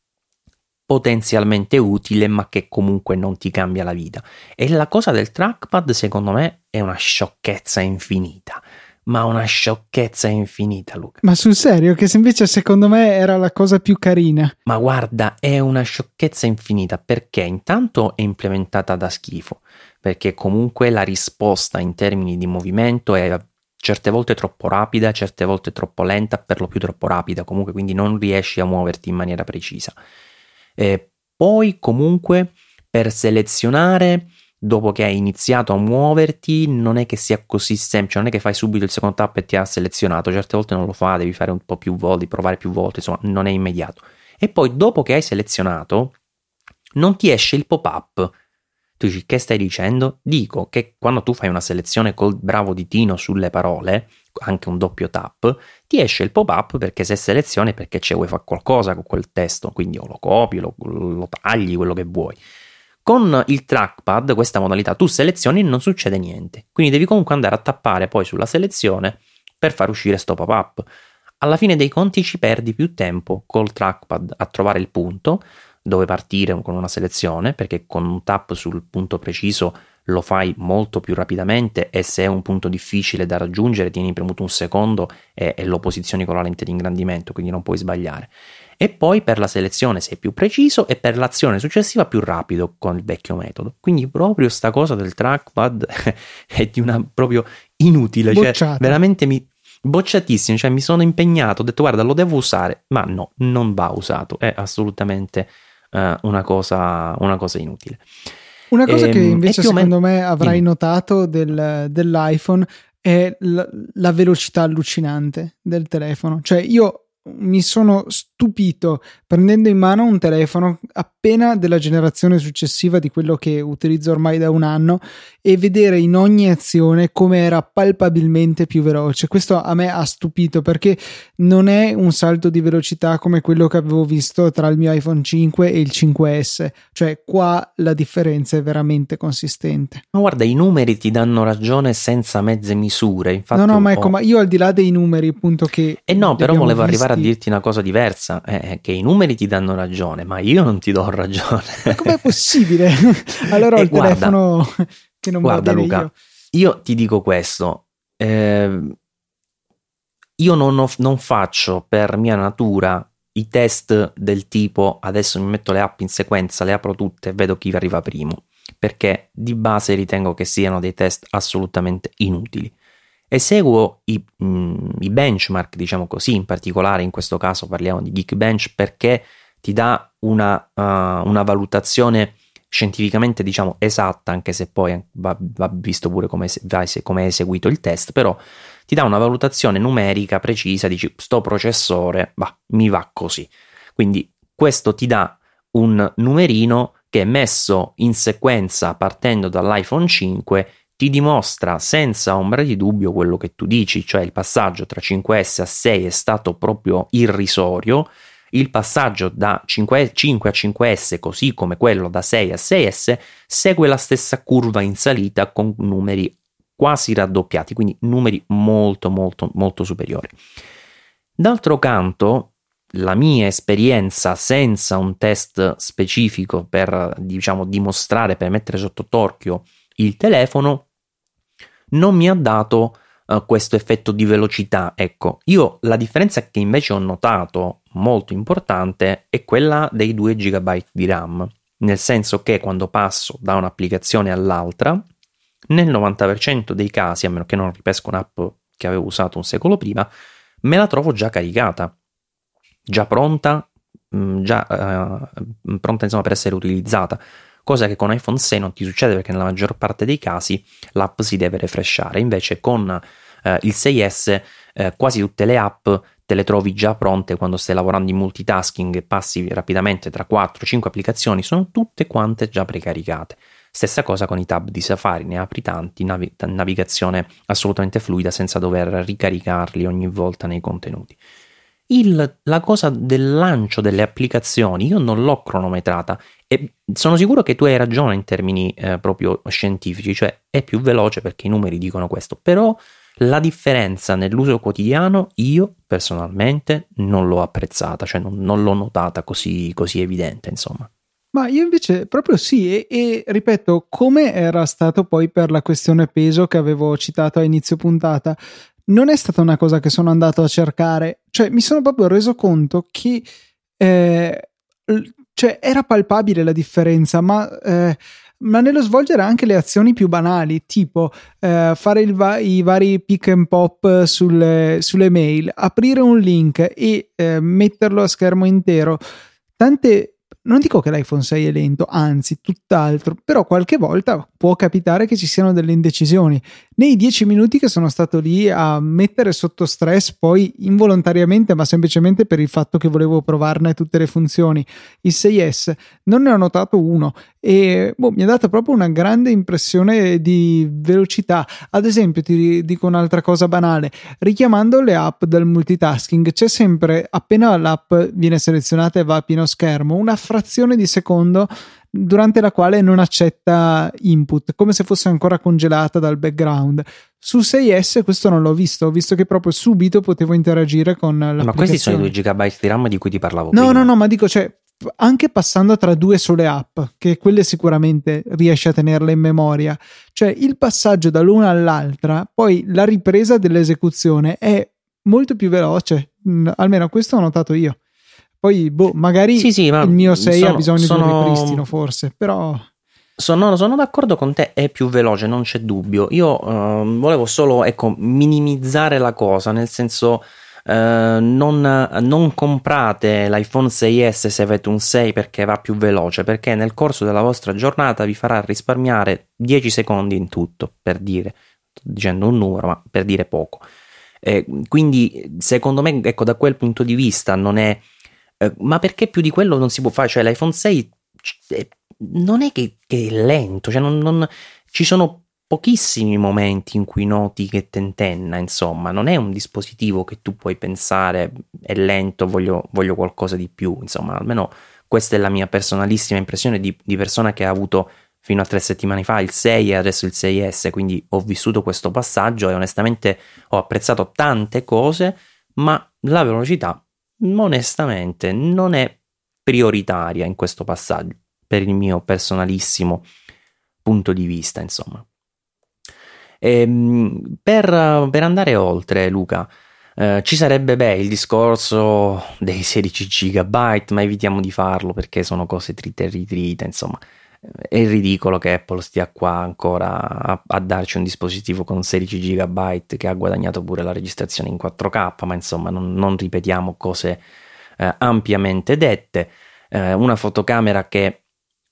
potenzialmente utile ma che comunque non ti cambia la vita. E la cosa del trackpad secondo me è una sciocchezza infinita. Ma una sciocchezza infinita, Luca. Ma sul serio, che se invece secondo me era la cosa più carina. Ma guarda, è una sciocchezza infinita perché intanto è implementata da schifo, perché comunque la risposta in termini di movimento è certe volte troppo rapida, certe volte troppo lenta, per lo più troppo rapida, comunque quindi non riesci a muoverti in maniera precisa. E poi comunque per selezionare dopo che hai iniziato a muoverti non è che sia così semplice, non è che fai subito il secondo tap e ti ha selezionato, certe volte non lo fa, devi fare un po' più volte, provare più volte, insomma non è immediato. E poi dopo che hai selezionato non ti esce il pop-up. Tu dici che stai dicendo? Dico che quando tu fai una selezione col bravo ditino sulle parole, anche un doppio tap, ti esce il pop-up perché se selezioni perché ci vuoi fare qualcosa con quel testo, quindi o lo copi, lo, lo tagli, quello che vuoi. Con il trackpad, questa modalità, tu selezioni e non succede niente. Quindi devi comunque andare a tappare poi sulla selezione per far uscire sto pop-up. Alla fine dei conti ci perdi più tempo col trackpad a trovare il punto dove partire con una selezione, perché con un tap sul punto preciso lo fai molto più rapidamente e se è un punto difficile da raggiungere tieni premuto un secondo e, e lo posizioni con la lente di ingrandimento, quindi non puoi sbagliare. E poi per la selezione sei più preciso e per l'azione successiva più rapido con il vecchio metodo. Quindi proprio sta cosa del trackpad [LAUGHS] è di una proprio inutile, cioè veramente mi bocciatissimo, cioè mi sono impegnato, ho detto guarda lo devo usare, ma no, non va usato, è assolutamente uh, una, cosa, una cosa inutile. Una cosa e, che ehm, invece secondo me avrai dimmi. notato del, dell'iPhone è la, la, velocità allucinante del telefono. Cioè io mi sono stupito prendendo in mano un telefono appena della generazione successiva di quello che utilizzo ormai da un anno e vedere in ogni azione come era palpabilmente più veloce. Questo a me ha stupito perché non è un salto di velocità come quello che avevo visto tra il mio iPhone 5 e il 5S, cioè qua la differenza è veramente consistente. Ma guarda, i numeri ti danno ragione senza mezze misure. Infatti, no, no, ma ecco, ho... ma io al di là dei numeri, appunto, che. Eh no, però volevo visti... arrivare a dirti una cosa diversa: eh, che i numeri ti danno ragione, ma io non ti do [LAUGHS] ragione. Ma com'è possibile? [LAUGHS] allora ho il guarda, telefono che non guarda, va Luca, io. io. ti dico questo. Eh, io non, ho, non faccio per mia natura i test del tipo adesso mi metto le app in sequenza, le apro tutte e vedo chi arriva primo, perché di base ritengo che siano dei test assolutamente inutili. Eseguo i, mh, mm, i benchmark, diciamo così, in particolare in questo caso parliamo di Geekbench perché ti dà una, uh, una valutazione scientificamente diciamo esatta, anche se poi va, va visto pure come, è eseguito il test, però ti dà una valutazione numerica precisa, dici sto processore, va, mi va così. Quindi questo ti dà un numerino che messo in sequenza partendo dall'iPhone 5 ti dimostra senza ombra di dubbio quello che tu dici, cioè il passaggio tra 5S a 6 è stato proprio irrisorio, il passaggio da 5, 5 a 5S, così come quello da 6 a 6S, segue la stessa curva in salita con numeri quasi raddoppiati, quindi numeri molto molto molto superiori. D'altro canto, la mia esperienza senza un test specifico per diciamo dimostrare, per mettere sotto torchio il telefono, non mi ha dato uh, questo effetto di velocità. Ecco, io la differenza che invece ho notato molto importante è quella dei 2 GB di RAM, nel senso che quando passo da un'applicazione all'altra, nel 90% dei casi, a meno che non ripesco un'app che avevo usato un secolo prima, me la trovo già caricata, già pronta, mm, già uh, pronta insomma per essere utilizzata cosa che con iPhone 6 non ti succede perché nella maggior parte dei casi l'app si deve refreshare, invece con eh, il 6S eh, quasi tutte le app te le trovi già pronte quando stai lavorando in multitasking e passi rapidamente tra 4-5 applicazioni, sono tutte quante già precaricate. Stessa cosa con i tab di Safari, ne apri tanti, navi- navigazione assolutamente fluida senza dover ricaricarli ogni volta nei contenuti. Il, la cosa del lancio delle applicazioni io non l'ho cronometrata e sono sicuro che tu hai ragione in termini eh, proprio scientifici, cioè è più veloce perché i numeri dicono questo, però la differenza nell'uso quotidiano io personalmente non l'ho apprezzata, cioè non, non l'ho notata così, così evidente, insomma. Ma io invece proprio sì, e, e, ripeto, come era stato poi per la questione peso che avevo citato a inizio puntata, non è stata una cosa che sono andato a cercare, cioè mi sono proprio reso conto che eh, cioè, era palpabile la differenza, ma, eh, ma, nello svolgere anche le azioni più banali, tipo eh, fare va- i vari pick and pop sulle, sulle mail, aprire un link e eh, metterlo a schermo intero. Tante non dico che l'iPhone 6 è lento, anzi, tutt'altro, però qualche volta può capitare che ci siano delle indecisioni. Nei dieci minuti che sono stato lì a mettere sotto stress, poi involontariamente, ma semplicemente per il fatto che volevo provarne tutte le funzioni, il 6S, non ne ho notato uno e boh, mi ha dato proprio una grande impressione di velocità. Ad esempio, ti dico un'altra cosa banale, richiamando le app del multitasking, c'è sempre, appena l'app viene selezionata e va a pieno schermo, una frazione di secondo durante la quale non accetta input, come se fosse ancora congelata dal background. Su 6S questo non l'ho visto, ho visto che proprio subito potevo interagire con l'applicazione. Ma questi sono i 2 GB di RAM di cui ti parlavo no, prima. No, no, ma dico, cioè, anche passando tra due sole app, che quelle sicuramente riesci a tenerle in memoria, cioè il passaggio dall'una all'altra, poi la ripresa dell'esecuzione è molto più veloce, mm, almeno questo ho notato io. Poi, boh, magari sì, sì, il mio 6 sono, ha bisogno sono... di un ripristino, forse, però. Sono, sono, d'accordo con te, è più veloce, non c'è dubbio. Io uh, volevo solo ecco, minimizzare la cosa, nel senso uh, non, non, comprate l'iPhone 6S se avete un 6 perché va più veloce, perché nel corso della vostra giornata vi farà risparmiare 10 secondi in tutto, per dire, sto dicendo un numero, ma per dire poco. Eh, quindi secondo me, ecco, da quel punto di vista non è eh, ma perché più di quello non si può fare? Cioè l'iPhone 6 eh, non è che, che è lento, cioè non, non, ci sono pochissimi momenti in cui noti che tentenna, insomma, non è un dispositivo che tu puoi pensare è lento, voglio, voglio qualcosa di più, insomma, almeno questa è la mia personalissima impressione di, di, persona che ha avuto fino a tre settimane fa il 6 e adesso il 6S, quindi ho vissuto questo passaggio e onestamente ho apprezzato tante cose, ma la velocità onestamente non è prioritaria in questo passaggio per il mio personalissimo punto di vista, insomma. E, ehm, per, per, andare oltre, Luca, eh, ci sarebbe beh il discorso dei 16 GB, ma evitiamo di farlo perché sono cose trite e ritrite, insomma. È ridicolo che Apple stia qua ancora a, a, darci un dispositivo con 16 GB che ha guadagnato pure la registrazione in 4K, ma insomma non, non ripetiamo cose eh, ampiamente dette. Eh, una fotocamera che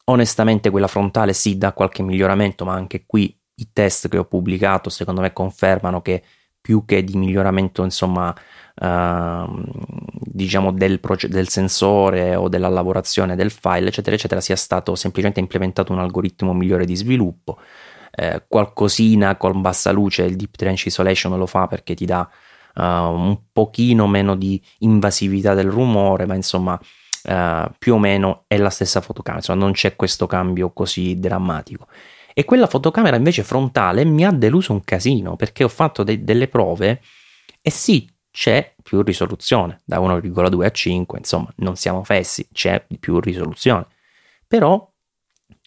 onestamente quella frontale sì dà qualche miglioramento, ma anche qui i test che ho pubblicato secondo me confermano che più che di miglioramento insomma diciamo del, proce- del, sensore o della lavorazione del file eccetera eccetera sia stato semplicemente implementato un algoritmo migliore di sviluppo. Eh, qualcosina con bassa luce il deep trench isolation lo fa perché ti dà uh, un pochino meno di invasività del rumore ma insomma uh, più o meno è la stessa fotocamera insomma non c'è questo cambio così drammatico. E quella fotocamera invece frontale mi ha deluso un casino perché ho fatto de- delle prove e sì, c'è più risoluzione da 1,2 a 5, insomma, non siamo fessi, c'è più risoluzione. Però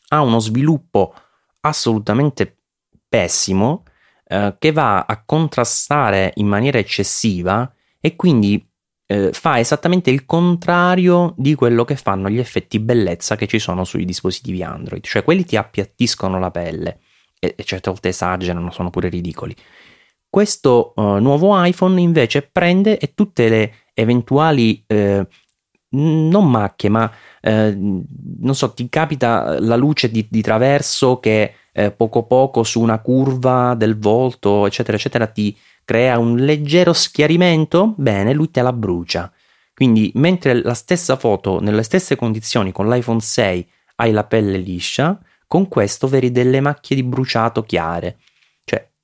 ha uno sviluppo assolutamente pessimo eh, che va a contrastare in maniera eccessiva e quindi eh, fa esattamente il contrario di quello che fanno gli effetti bellezza che ci sono sui dispositivi Android, cioè quelli ti appiattiscono la pelle e, e certe volte esagerano, sono pure ridicoli. Questo uh, nuovo iPhone invece prende e tutte le eventuali eh, non macchie, ma eh, non so, ti capita la luce di, di traverso che eh, poco poco su una curva del volto, eccetera, eccetera, ti crea un leggero schiarimento, bene, lui te la brucia. Quindi, mentre la stessa foto, nelle stesse condizioni con l'iPhone 6 hai la pelle liscia, con questo vedi delle macchie di bruciato chiare.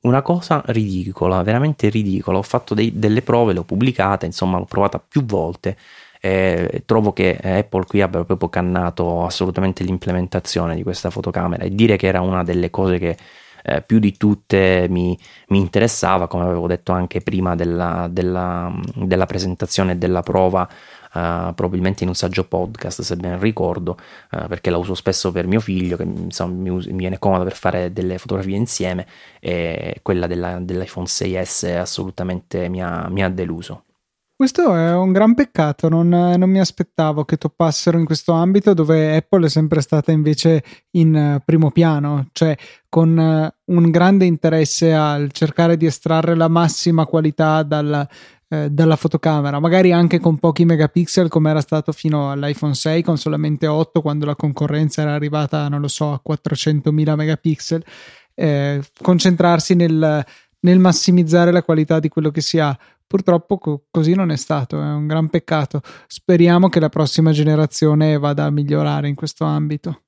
Una cosa ridicola, veramente ridicola. Ho fatto dei, delle prove, le ho pubblicate, insomma, l'ho provata più volte. Eh, trovo che Apple qui abbia proprio cannato assolutamente l'implementazione di questa fotocamera e dire che era una delle cose che eh, più di tutte mi, mi, interessava, come avevo detto anche prima della, della, della presentazione e della prova. Uh, probabilmente in un saggio podcast se ben ricordo uh, perché la uso spesso per mio figlio che insomma, mi, mi, viene comodo per fare delle fotografie insieme e quella della, dell'iPhone 6S assolutamente mi ha, mi ha deluso. Questo è un gran peccato, non, non, mi aspettavo che toppassero in questo ambito dove Apple è sempre stata invece in eh, primo piano, cioè con un grande interesse al cercare di estrarre la massima qualità dal, eh, dalla fotocamera, magari anche con pochi megapixel come era stato fino all'iPhone 6 con solamente 8 quando la concorrenza era arrivata, non lo so, a 400.000 megapixel, eh, concentrarsi nel, nel massimizzare la qualità di quello che si ha Purtroppo co- così non è stato, è un gran peccato. Speriamo che la prossima generazione vada a migliorare in questo ambito.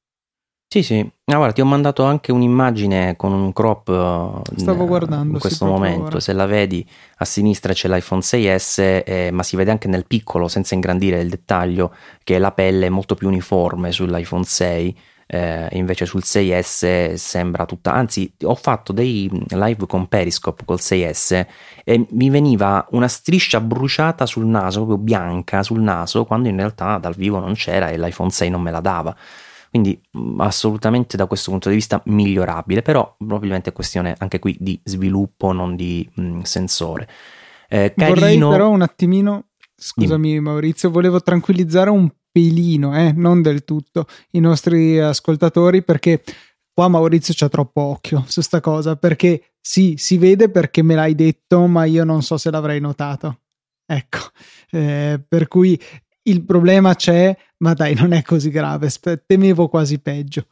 Sì, sì. Ah, guarda, ti ho mandato anche un'immagine con un crop eh, Stavo guardando, in questo momento. Ora. Se la vedi a sinistra c'è l'iPhone 6S, eh, ma si vede anche nel piccolo, senza ingrandire il dettaglio, che la pelle è molto più uniforme sull'iPhone 6 eh, invece sul 6S sembra tutta, anzi ho fatto dei live con Periscope col 6S e mi veniva una striscia bruciata sul naso, proprio bianca sul naso, quando in realtà dal vivo non c'era e l'iPhone 6 non me la dava. Quindi assolutamente da questo punto di vista migliorabile, però probabilmente è questione anche qui di sviluppo, non di mh, sensore. Eh, Vorrei però un attimino, scusami Dimmi. Maurizio, volevo tranquillizzare un pelino, eh, non del tutto, i nostri ascoltatori perché qua Maurizio c'ha troppo occhio su sta cosa perché sì, si vede perché me l'hai detto, ma io non so se l'avrei notato. Ecco, eh, per cui il problema c'è, ma dai, non è così grave, temevo quasi peggio.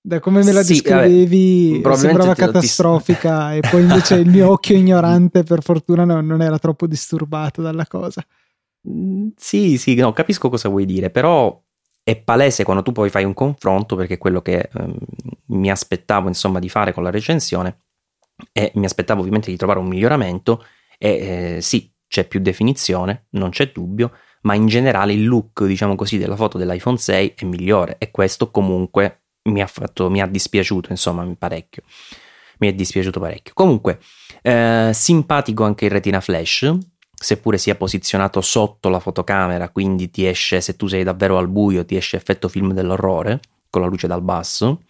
Da come me la sì, descrivevi sembrava catastrofica [LAUGHS] e poi invece il mio occhio ignorante per fortuna no, non era troppo disturbato dalla cosa. Mm, sì, sì, no, capisco cosa vuoi dire, però è palese quando tu poi fai un confronto, perché quello che eh, mi aspettavo insomma di fare con la recensione e mi aspettavo ovviamente di trovare un miglioramento e eh, sì, c'è più definizione, non c'è dubbio, ma in generale il look, diciamo così, della foto dell'iPhone 6 è migliore e questo comunque mi ha, fatto, mi ha dispiaciuto, insomma, parecchio. Mi è dispiaciuto parecchio. Comunque, eh, simpatico anche il retina flash, seppure sia posizionato sotto la fotocamera, quindi ti esce, se tu sei davvero al buio, ti esce effetto film dell'orrore con la luce dal basso.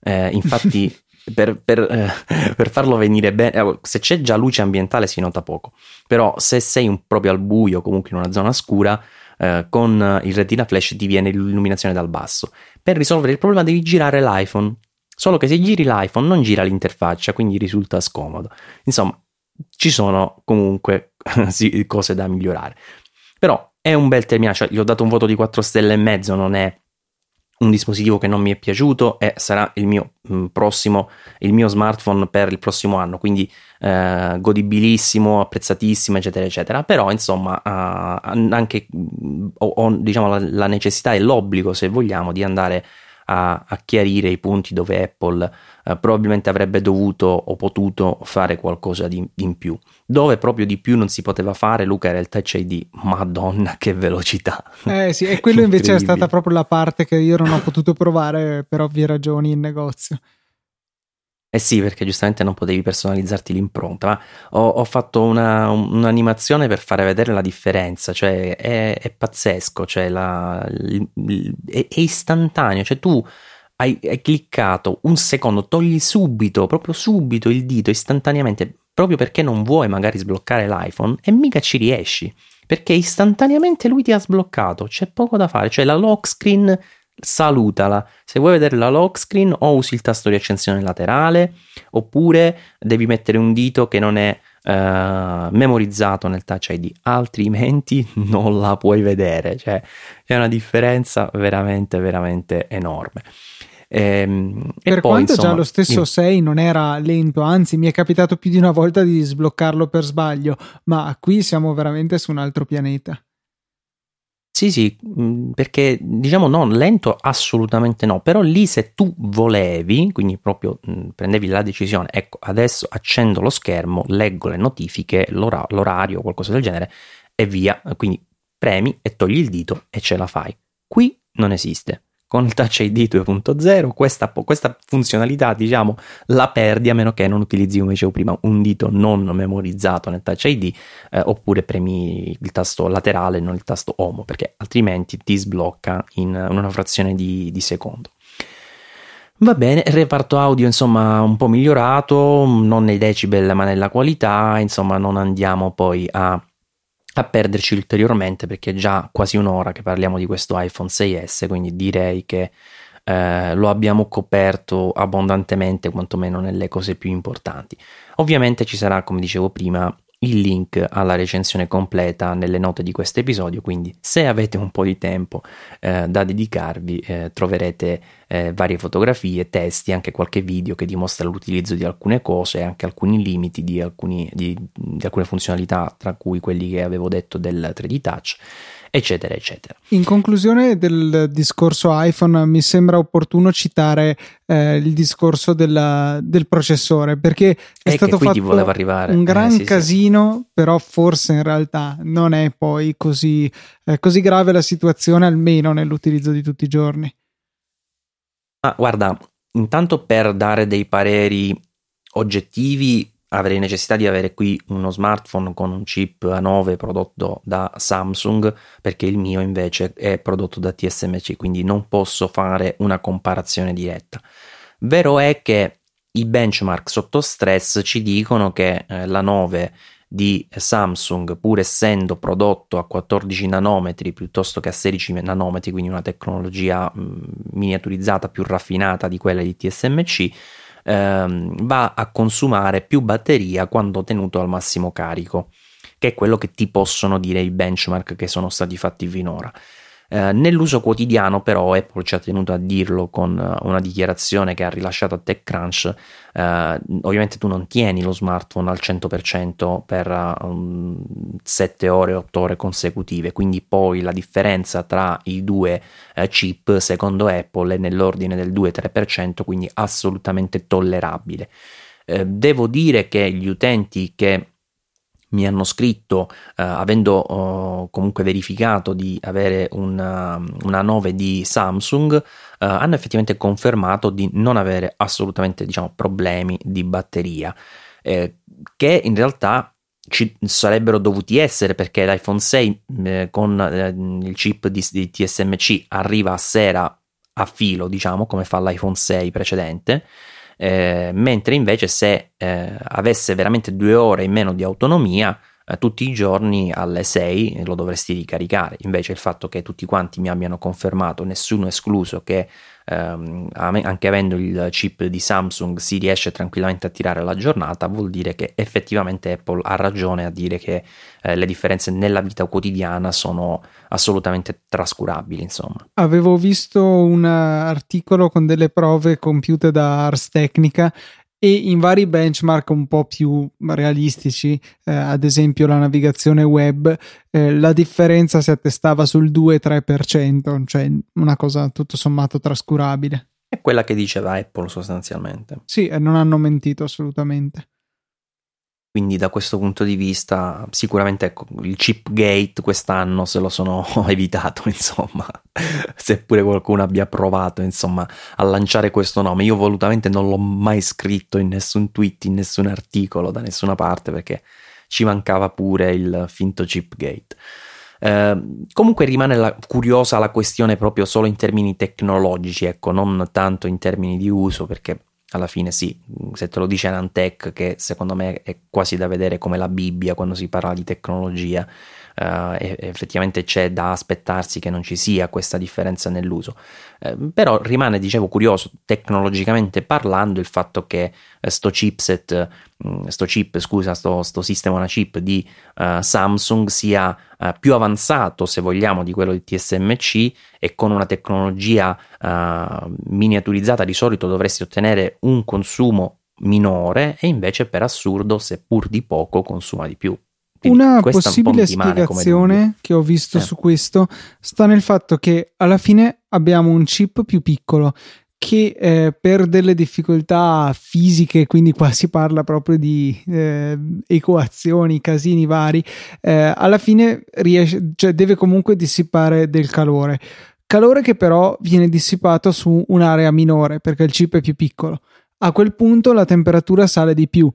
Eh, infatti, [LAUGHS] per, per, eh, per, farlo venire bene, eh, se c'è già luce ambientale si nota poco, però se sei un, proprio al buio, comunque in una zona scura, eh, con il retina flash ti viene l'illuminazione dal basso. Per risolvere il problema devi girare l'iPhone. Solo che se giri l'iPhone non gira l'interfaccia, quindi risulta scomodo. Insomma, ci sono comunque [LAUGHS] cose da migliorare. Però è un bel terminale, cioè gli ho dato un voto di 4 stelle e mezzo, non è un dispositivo che non mi è piaciuto e sarà il mio mm, prossimo, il mio smartphone per il prossimo anno, quindi eh, godibilissimo, apprezzatissimo, eccetera, eccetera. Però insomma, uh, anche mm, ho, ho diciamo, la, la necessità e l'obbligo, se vogliamo, di andare a, a chiarire i punti dove Apple eh, probabilmente avrebbe dovuto o potuto fare qualcosa di, di, in più. Dove proprio di più non si poteva fare, Luca, era il Touch ID. Madonna, che velocità! Eh sì, e quello invece è stata proprio la parte che io non ho potuto provare per ovvie ragioni in negozio. Eh sì, perché giustamente non potevi personalizzarti l'impronta, ma ho, ho fatto una, un'animazione per fare vedere la differenza, cioè è, è pazzesco, cioè la, è, è, istantaneo, cioè tu hai, hai, cliccato un secondo, togli subito, proprio subito il dito istantaneamente, proprio perché non vuoi magari sbloccare l'iPhone e mica ci riesci, perché istantaneamente lui ti ha sbloccato, c'è poco da fare, cioè la lock screen salutala. Se vuoi vedere la lock screen o usi il tasto di accensione laterale oppure devi mettere un dito che non è uh, memorizzato nel touch ID, altrimenti [LAUGHS] non la puoi vedere. Cioè, c'è una differenza veramente, veramente enorme. Ehm, per e poi, quanto insomma, già lo stesso 6 non era lento, anzi mi è capitato più di una volta di sbloccarlo per sbaglio, ma qui siamo veramente su un altro pianeta. Sì, sì, mm, perché diciamo no, lento assolutamente no, però lì se tu volevi, quindi proprio mh, mm, prendevi la decisione, ecco, adesso accendo lo schermo, leggo le notifiche, l'ora- l'orario, qualcosa del genere e via, quindi premi e togli il dito e ce la fai. Qui non esiste con il Touch ID 2.0 questa, questa, funzionalità diciamo la perdi a meno che non utilizzi come dicevo prima un dito non memorizzato nel Touch ID eh, oppure premi il tasto laterale non il tasto Home perché altrimenti ti sblocca in una frazione di, di secondo. Va bene, reparto audio insomma un po' migliorato, non nei decibel ma nella qualità, insomma non andiamo poi a a perderci ulteriormente perché è già quasi un'ora che parliamo di questo iPhone 6S, quindi direi che eh, lo abbiamo coperto abbondantemente, quantomeno nelle cose più importanti. Ovviamente ci sarà, come dicevo prima, il link alla recensione completa nelle note di questo episodio, quindi se avete un po' di tempo eh, da dedicarvi eh, troverete eh, varie fotografie, testi, anche qualche video che dimostra l'utilizzo di alcune cose e anche alcuni limiti di, alcuni, di, di alcune funzionalità, tra cui quelli che avevo detto del 3D Touch eccetera, eccetera. In conclusione del discorso iPhone, mi sembra opportuno citare eh, il discorso della, del processore perché è e stato fatto un gran eh, sì, casino, sì. però forse in realtà non è poi così, eh, così grave la situazione, almeno nell'utilizzo di tutti i giorni. Ah, guarda, intanto per dare dei pareri oggettivi avrei necessità di avere qui uno smartphone con un chip A9 prodotto da Samsung perché il mio invece è prodotto da TSMC, quindi non posso fare una comparazione diretta. Vero è che i benchmark sotto stress ci dicono che eh, la 9 di Samsung, pur essendo prodotto a 14 nanometri piuttosto che a 16 nanometri, quindi una tecnologia mh, miniaturizzata più raffinata di quella di TSMC, ehm, va a consumare più batteria quando tenuto al massimo carico, che è quello che ti possono dire i benchmark che sono stati fatti finora. Eh, nell'uso quotidiano però Apple ci ha tenuto a dirlo con eh, una dichiarazione che ha rilasciato a TechCrunch, eh, ovviamente tu non tieni lo smartphone al 100% per um, 7 ore, 8 ore consecutive, quindi poi la differenza tra i due eh, chip secondo Apple è nell'ordine del 2-3%, quindi assolutamente tollerabile. Eh, devo dire che gli utenti che mi hanno scritto, eh, avendo oh, comunque verificato di avere una, una 9 di Samsung, eh, hanno effettivamente confermato di non avere assolutamente diciamo, problemi di batteria, eh, che in realtà ci sarebbero dovuti essere perché l'iPhone 6 eh, con eh, il chip di, di TSMC arriva a sera a filo, diciamo, come fa l'iPhone 6 precedente eh, mentre invece se eh, avesse veramente due ore in meno di autonomia, eh, tutti i giorni alle 6 lo dovresti ricaricare. Invece il fatto che tutti quanti mi abbiano confermato, nessuno escluso, che ehm, anche avendo il chip di Samsung si riesce tranquillamente a tirare la giornata, vuol dire che effettivamente Apple ha ragione a dire che eh, le differenze nella vita quotidiana sono assolutamente trascurabili. Insomma. Avevo visto un articolo con delle prove compiute da Ars Technica e in vari benchmark un po' più realistici, eh, ad esempio la navigazione web, eh, la differenza si attestava sul 2-3%, cioè una cosa tutto sommato trascurabile. È quella che diceva Apple sostanzialmente. Sì, e non hanno mentito assolutamente. Quindi da questo punto di vista sicuramente ecco, il chip gate quest'anno se lo sono [LAUGHS] evitato, insomma, seppure qualcuno abbia provato, insomma, a lanciare questo nome. Io volutamente non l'ho mai scritto in nessun tweet, in nessun articolo, da nessuna parte, perché ci mancava pure il finto chip gate. Eh, comunque rimane la, curiosa la questione proprio solo in termini tecnologici, ecco, non tanto in termini di uso, perché alla fine sì, se te lo dice Nantec che secondo me è quasi da vedere come la Bibbia quando si parla di tecnologia, uh, effettivamente c'è da aspettarsi che non ci sia questa differenza nell'uso. Uh, però rimane, dicevo, curioso tecnologicamente parlando il fatto che uh, sto chipset, um, sto chip, scusa, sto, sto sistema una chip di Samsung sia più avanzato, se vogliamo, di quello di TSMC e con una tecnologia miniaturizzata di solito dovresti ottenere un consumo minore e invece per assurdo, seppur di poco, consuma di più Quindi Una possibile un spiegazione che ho visto eh. su questo sta nel fatto che alla fine abbiamo un chip più piccolo che eh, per delle difficoltà fisiche, quindi qua si parla proprio di eh, equazioni, casini vari, eh, alla fine riesce, cioè deve comunque dissipare del calore. Calore che però viene dissipato su un'area minore perché il chip è più piccolo. A quel punto la temperatura sale di più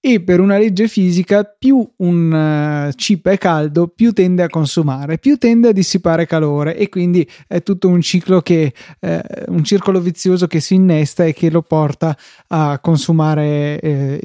e per una legge fisica più un uh, chip è caldo più tende a consumare, più tende a dissipare calore. E quindi è tutto un ciclo che eh, un circolo vizioso che si innesta e che lo porta a consumare eh,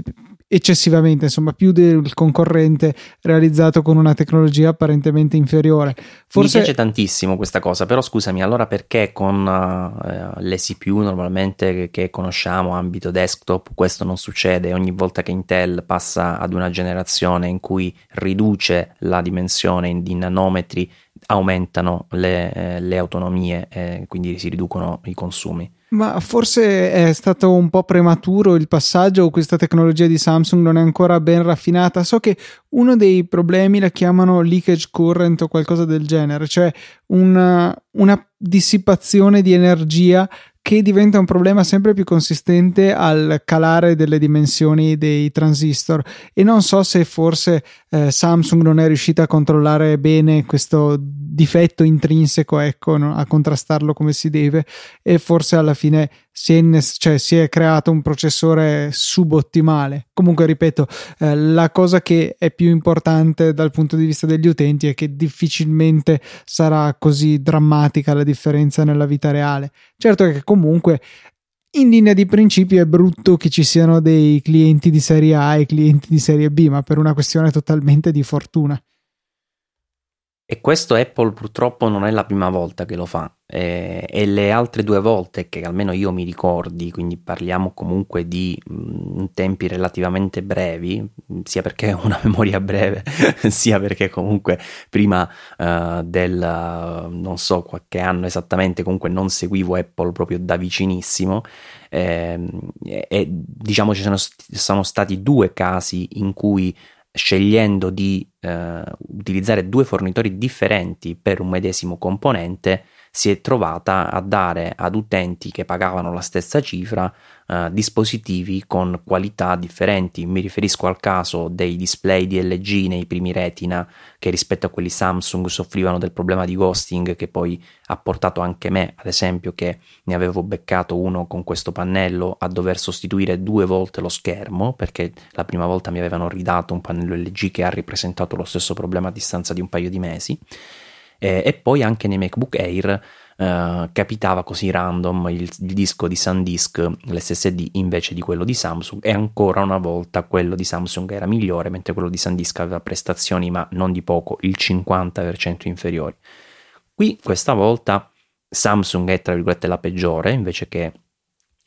eccessivamente, insomma, più del concorrente realizzato con una tecnologia apparentemente inferiore. Forse... Mi piace tantissimo questa cosa, però scusami, allora perché con uh, le CPU normalmente che, conosciamo, ambito desktop, questo non succede? Ogni volta che Intel passa ad una generazione in cui riduce la dimensione in, in nanometri, aumentano le, eh, le autonomie e quindi si riducono i consumi. Ma forse è stato un po' prematuro il passaggio o questa tecnologia di Samsung non è ancora ben raffinata. So che uno dei problemi la chiamano leakage current o qualcosa del genere, cioè una, una dissipazione di energia che diventa un problema sempre più consistente al calare delle dimensioni dei transistor e non so se forse eh, Samsung non è riuscita a controllare bene questo difetto intrinseco ecco no? a contrastarlo come si deve e forse alla fine si è, cioè, si è creato un processore subottimale comunque ripeto eh, la cosa che è più importante dal punto di vista degli utenti è che difficilmente sarà così drammatica la differenza nella vita reale certo che comunque in linea di principio è brutto che ci siano dei clienti di serie A e clienti di serie B, ma per una questione totalmente di fortuna. E questo Apple purtroppo non è la prima volta che lo fa eh, e le altre due volte che almeno io mi ricordi, quindi parliamo comunque di mh, mm, tempi relativamente brevi, sia perché ho una [LAUGHS] memoria breve, [LAUGHS] sia perché comunque prima uh, del, non so, qualche anno esattamente, comunque non seguivo Apple proprio da vicinissimo eh, e diciamo ci sono, sono stati due casi in cui scegliendo di eh, utilizzare due fornitori differenti per un medesimo componente, si è trovata a dare ad utenti che pagavano la stessa cifra eh, dispositivi con qualità differenti. Mi riferisco al caso dei display di LG nei primi retina che rispetto a quelli Samsung soffrivano del problema di ghosting che poi ha portato anche me, ad esempio, che ne avevo beccato uno con questo pannello a dover sostituire due volte lo schermo perché la prima volta mi avevano ridato un pannello LG che ha ripresentato lo stesso problema a distanza di un paio di mesi eh, e poi anche nei MacBook Air eh, capitava così random il, il, disco di SanDisk, l'SSD invece di quello di Samsung e ancora una volta quello di Samsung era migliore mentre quello di SanDisk aveva prestazioni ma non di poco, il 50% inferiori. Qui questa volta Samsung è tra virgolette la peggiore invece che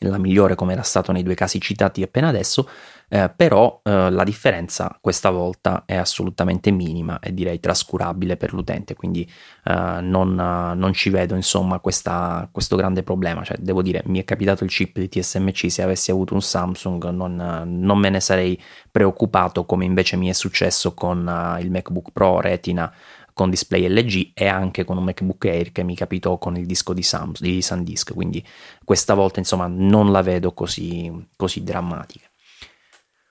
la migliore come era stato nei due casi citati appena adesso, eh, però eh, la differenza questa volta è assolutamente minima e direi trascurabile per l'utente, quindi eh, non, non, ci vedo insomma questa, questo grande problema, cioè devo dire mi è capitato il chip di TSMC, se avessi avuto un Samsung non, non me ne sarei preoccupato come invece mi è successo con uh, il MacBook Pro Retina con display LG e anche con un MacBook Air che mi capitò con il disco di, Samsung, di SanDisk, quindi questa volta insomma non la vedo così, così drammatica.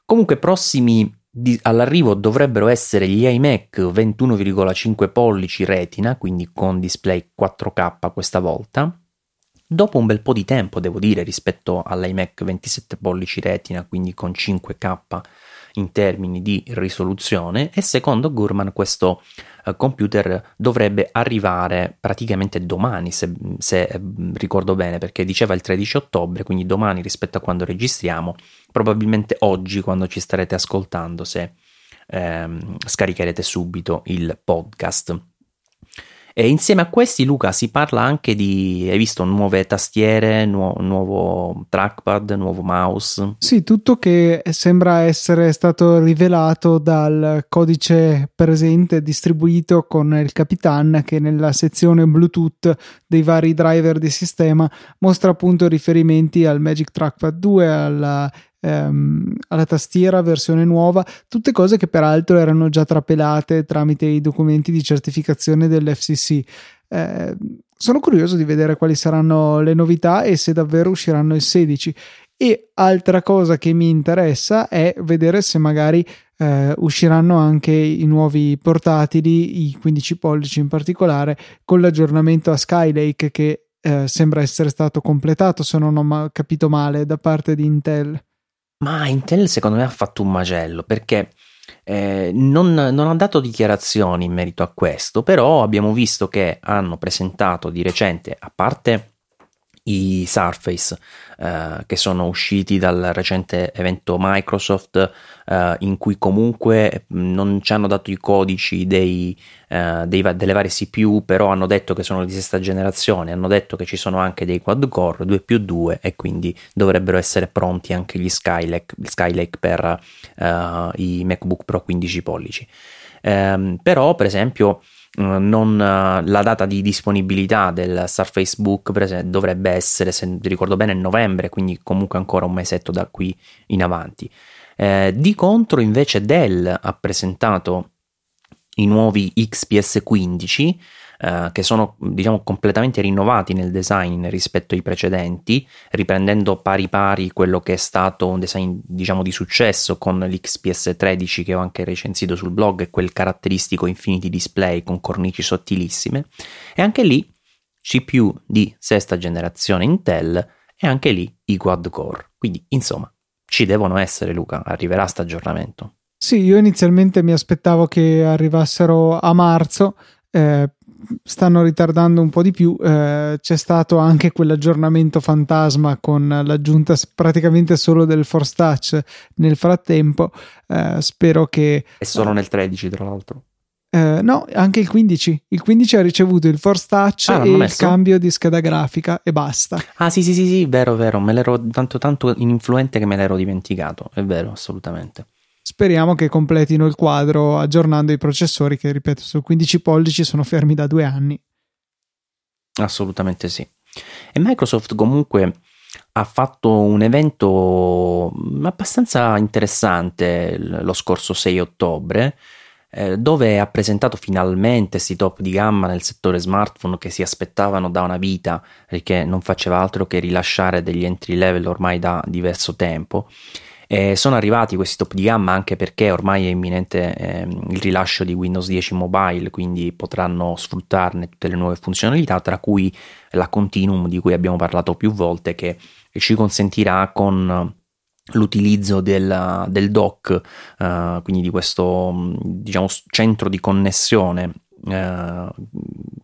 Comunque prossimi di, all'arrivo dovrebbero essere gli iMac 21,5 pollici Retina, quindi con display 4K questa volta. Dopo un bel po' di tempo, devo dire, rispetto all'iMac 27 pollici Retina, quindi con 5K in termini di risoluzione e secondo Gurman questo uh, computer dovrebbe arrivare praticamente domani se, se eh, ricordo bene perché diceva il 13 ottobre quindi domani rispetto a quando registriamo probabilmente oggi quando ci starete ascoltando se ehm, scaricherete subito il podcast e insieme a questi, Luca, si parla anche di, hai visto, nuove tastiere, nu- nuovo trackpad, nuovo mouse? Sì, tutto che sembra essere stato rivelato dal codice presente distribuito con il Capitan che nella sezione Bluetooth dei vari driver di sistema mostra appunto riferimenti al Magic Trackpad 2, alla ehm, alla tastiera versione nuova, tutte cose che peraltro erano già trapelate tramite i documenti di certificazione dell'FCC. Eh, sono curioso di vedere quali saranno le novità e se davvero usciranno il 16. E altra cosa che mi interessa è vedere se magari eh, usciranno anche i nuovi portatili, i 15 pollici in particolare, con l'aggiornamento a Skylake che eh, sembra essere stato completato, se non ho ma- capito male, da parte di Intel. Ma Intel secondo me ha fatto un macello perché eh, non, non, ha dato dichiarazioni in merito a questo, però abbiamo visto che hanno presentato di recente, a parte i Surface eh, che sono usciti dal recente evento Microsoft eh, in cui comunque non ci hanno dato i codici dei, eh, dei, delle varie CPU però hanno detto che sono di sesta generazione hanno detto che ci sono anche dei quad core 2 più 2 e quindi dovrebbero essere pronti anche gli Skylake, Skylake per eh, i MacBook Pro 15 pollici. Ehm, però per esempio non, la data di disponibilità del Surface Book dovrebbe essere, se ricordo bene, novembre, quindi comunque ancora un mesetto da qui in avanti. Eh, di contro, invece, Dell ha presentato i nuovi XPS 15 eh, che sono diciamo completamente rinnovati nel design rispetto ai precedenti, riprendendo pari pari quello che è stato un design diciamo di successo con l'XPS 13 che ho anche recensito sul blog e quel caratteristico Infinity Display con cornici sottilissime e anche lì CPU di sesta generazione Intel e anche lì i quad core. Quindi insomma ci devono essere Luca, arriverà questo aggiornamento. Sì, io inizialmente mi aspettavo che arrivassero a marzo, eh, stanno ritardando un po' di più. Eh, c'è stato anche quell'aggiornamento fantasma con l'aggiunta praticamente solo del Force Touch nel frattempo. Eh, spero che. È solo nel 13, tra l'altro. Eh, no, anche il 15. Il 15 ha ricevuto il Force Touch ah, e il cambio di scheda grafica e basta. Ah, sì, sì, sì, sì, vero, vero. Me l'ero tanto, tanto influente che me l'ero dimenticato. È vero, assolutamente. Speriamo che completino il quadro aggiornando i processori che, ripeto, su 15 pollici sono fermi da due anni. Assolutamente sì. E Microsoft comunque ha fatto un evento abbastanza interessante lo scorso 6 ottobre eh, dove ha presentato finalmente questi top di gamma nel settore smartphone che si aspettavano da una vita perché non faceva altro che rilasciare degli entry level ormai da diverso tempo eh, sono arrivati questi top di gamma anche perché ormai è imminente eh, il rilascio di Windows 10 Mobile, quindi potranno sfruttarne tutte le nuove funzionalità, tra cui la Continuum di cui abbiamo parlato più volte, che ci consentirà con l'utilizzo del, del dock, uh, quindi di questo diciamo, centro di connessione uh,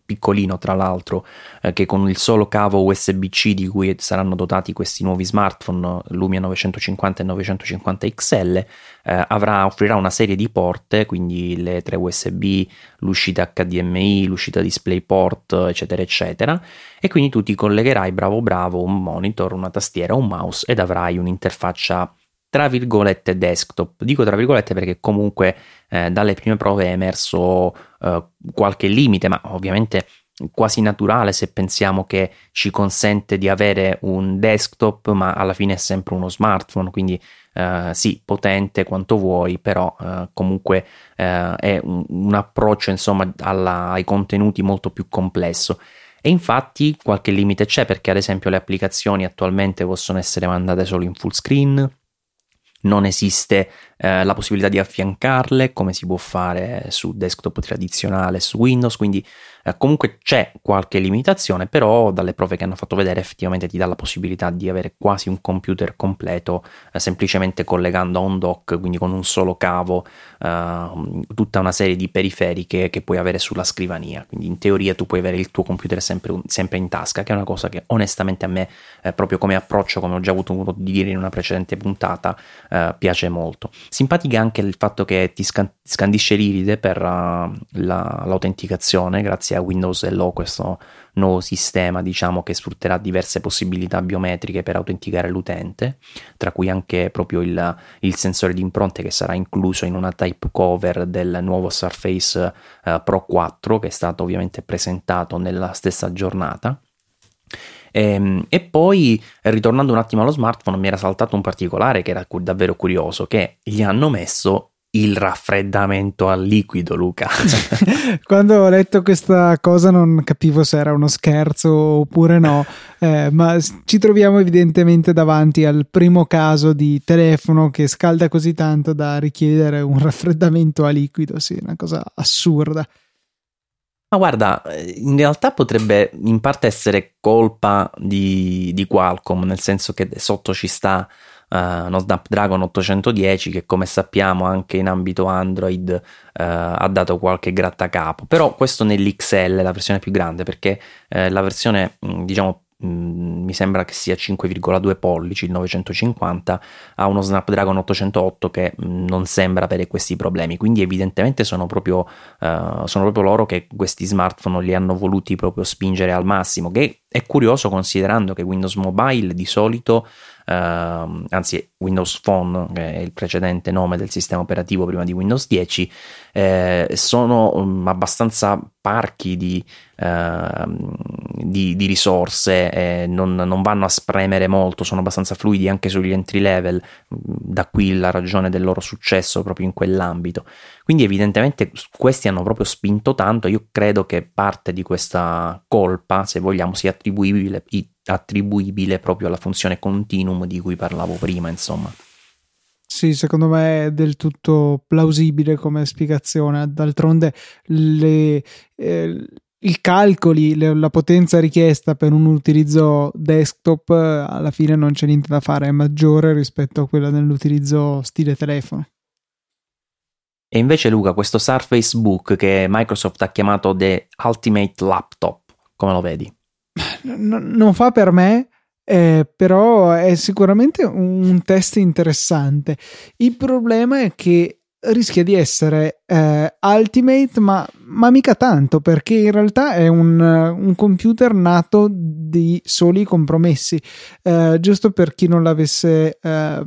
piccolino tra l'altro eh, che con il solo cavo USB-C di cui saranno dotati questi nuovi smartphone Lumia 950 e 950 XL eh, avrà, offrirà una serie di porte quindi le tre USB l'uscita HDMI l'uscita DisplayPort eccetera eccetera. E quindi tu ti collegherai bravo bravo un monitor una tastiera un mouse ed avrai un'interfaccia tra virgolette desktop. Dico tra virgolette perché comunque eh, dalle prime prove è emerso eh, qualche limite, ma ovviamente quasi naturale se pensiamo che ci consente di avere un desktop, ma alla fine è sempre uno smartphone, quindi eh, sì, potente quanto vuoi, però eh, comunque eh, è un, un, approccio insomma alla, ai contenuti molto più complesso. E infatti qualche limite c'è perché ad esempio le applicazioni attualmente possono essere mandate solo in full screen, non esiste eh, la possibilità di affiancarle come si può fare su desktop tradizionale su Windows, quindi eh, comunque c'è qualche limitazione, però dalle prove che hanno fatto vedere effettivamente ti dà la possibilità di avere quasi un computer completo eh, semplicemente collegando a un dock, quindi con un solo cavo, eh, tutta una serie di periferiche che puoi avere sulla scrivania. Quindi in teoria tu puoi avere il tuo computer sempre, sempre in tasca, che è una cosa che onestamente a me, eh, proprio come approccio, come ho già avuto modo di dire in una precedente puntata, eh, piace molto. Simpatica anche il fatto che ti scandisce l'iride per uh, la, l'autenticazione grazie a Windows Hello, questo nuovo sistema diciamo che sfrutterà diverse possibilità biometriche per autenticare l'utente, tra cui anche proprio il, il sensore di impronte che sarà incluso in una type cover del nuovo Surface uh, Pro 4 che è stato ovviamente presentato nella stessa giornata. Ehm, e, poi, ritornando un attimo allo smartphone, mi era saltato un particolare che era davvero curioso, che gli hanno messo il raffreddamento al liquido, Luca. [LAUGHS] Quando ho letto questa cosa non capivo se era uno scherzo oppure no, [LAUGHS] eh, ma ci troviamo evidentemente davanti al primo caso di telefono che scalda così tanto da richiedere un raffreddamento a liquido, sì, una cosa assurda. Ma guarda, in realtà potrebbe in parte essere colpa di, di Qualcomm, nel senso che sotto ci sta uh, uno Snapdragon 810 che come sappiamo anche in ambito Android uh, ha dato qualche grattacapo, però questo nell'XL, la versione più grande, perché uh, la versione diciamo mi sembra che sia 5,2 pollici il 950 ha uno Snapdragon 808 che non sembra avere questi problemi. Quindi evidentemente sono proprio, uh, sono proprio loro che questi smartphone li hanno voluti proprio spingere al massimo che è curioso considerando che Windows Mobile di solito uh, anzi Windows Phone, che è il precedente nome del sistema operativo prima di Windows 10, eh, sono um, abbastanza parchi di, uh, di, di risorse, eh, non, non, vanno a spremere molto, sono abbastanza fluidi anche sugli entry level, da qui la ragione del loro successo proprio in quell'ambito. Quindi evidentemente questi hanno proprio spinto tanto, io credo che parte di questa colpa, se vogliamo, sia attribuibile attribuibile proprio alla funzione continuum di cui parlavo prima, insomma. Sì, secondo me è del tutto plausibile come spiegazione. D'altronde le, eh, i calcoli, le, la potenza richiesta per un utilizzo desktop alla fine non c'è niente da fare, è maggiore rispetto a quella dell'utilizzo stile telefono. E invece Luca, questo Surface Book che Microsoft ha chiamato The Ultimate Laptop, come lo vedi? Non fa per me, eh, però è sicuramente un test interessante. Il problema è che rischia di essere eh, Ultimate, ma, ma, mica tanto, perché in realtà è un, un computer nato di soli compromessi. Eh, giusto per chi non l'avesse eh,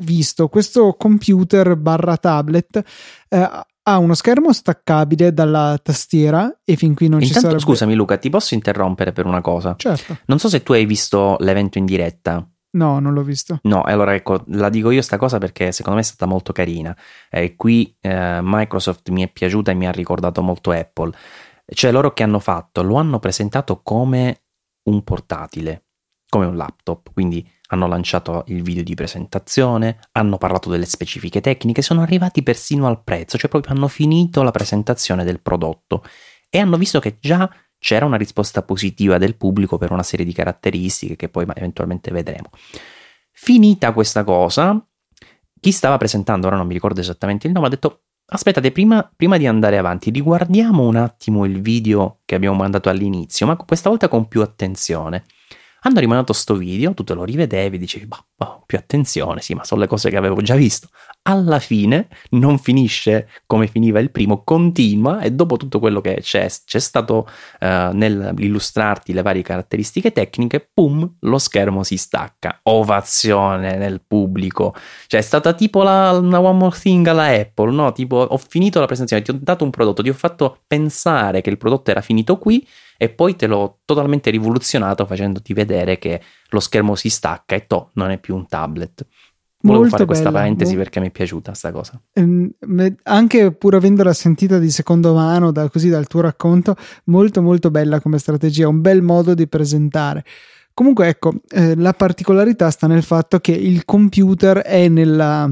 visto, questo computer barra tablet eh, ha uno schermo staccabile dalla tastiera e fin qui non Intanto, ci sarebbe... scusami Luca, ti posso interrompere per una cosa? Certo. Non so se tu hai visto l'evento in diretta. No, non l'ho visto. No, allora ecco, la dico io sta cosa perché secondo me è stata molto carina. Eh, qui eh, Microsoft mi è piaciuta e mi ha ricordato molto Apple. Cioè loro che hanno fatto? Lo hanno presentato come un portatile, come un laptop, quindi hanno lanciato il video di presentazione, hanno parlato delle specifiche tecniche, sono arrivati persino al prezzo, cioè proprio hanno finito la presentazione del prodotto e hanno visto che già c'era una risposta positiva del pubblico per una serie di caratteristiche che poi eventualmente vedremo. Finita questa cosa, chi stava presentando, ora non mi ricordo esattamente il nome, ha detto aspettate, prima, prima, di andare avanti, riguardiamo un attimo il video che abbiamo mandato all'inizio, ma questa volta con più attenzione. Hanno rimandato sto video, tu te lo rivedevi, dicevi, boh, più attenzione, sì, ma sono le cose che avevo già visto. Alla fine non finisce come finiva il primo, continua e dopo tutto quello che c'è, c'è stato uh, nell'illustrarti le varie caratteristiche tecniche, pum, lo schermo si stacca. Ovazione nel pubblico. Cioè è stata tipo la, una One More Thing alla Apple, no? Tipo ho finito la presentazione, ti ho dato un prodotto, ti ho fatto pensare che il prodotto era finito qui e poi te l'ho totalmente rivoluzionato facendoti vedere che lo schermo si stacca e to, non è più un tablet. Volevo Molto fare questa bella. parentesi perché mi è piaciuta questa cosa. Ehm, anche pur avendola sentita di secondo mano, da, così dal tuo racconto, molto molto bella come strategia, un bel modo di presentare. Comunque ecco, eh, la particolarità sta nel fatto che il computer è nella,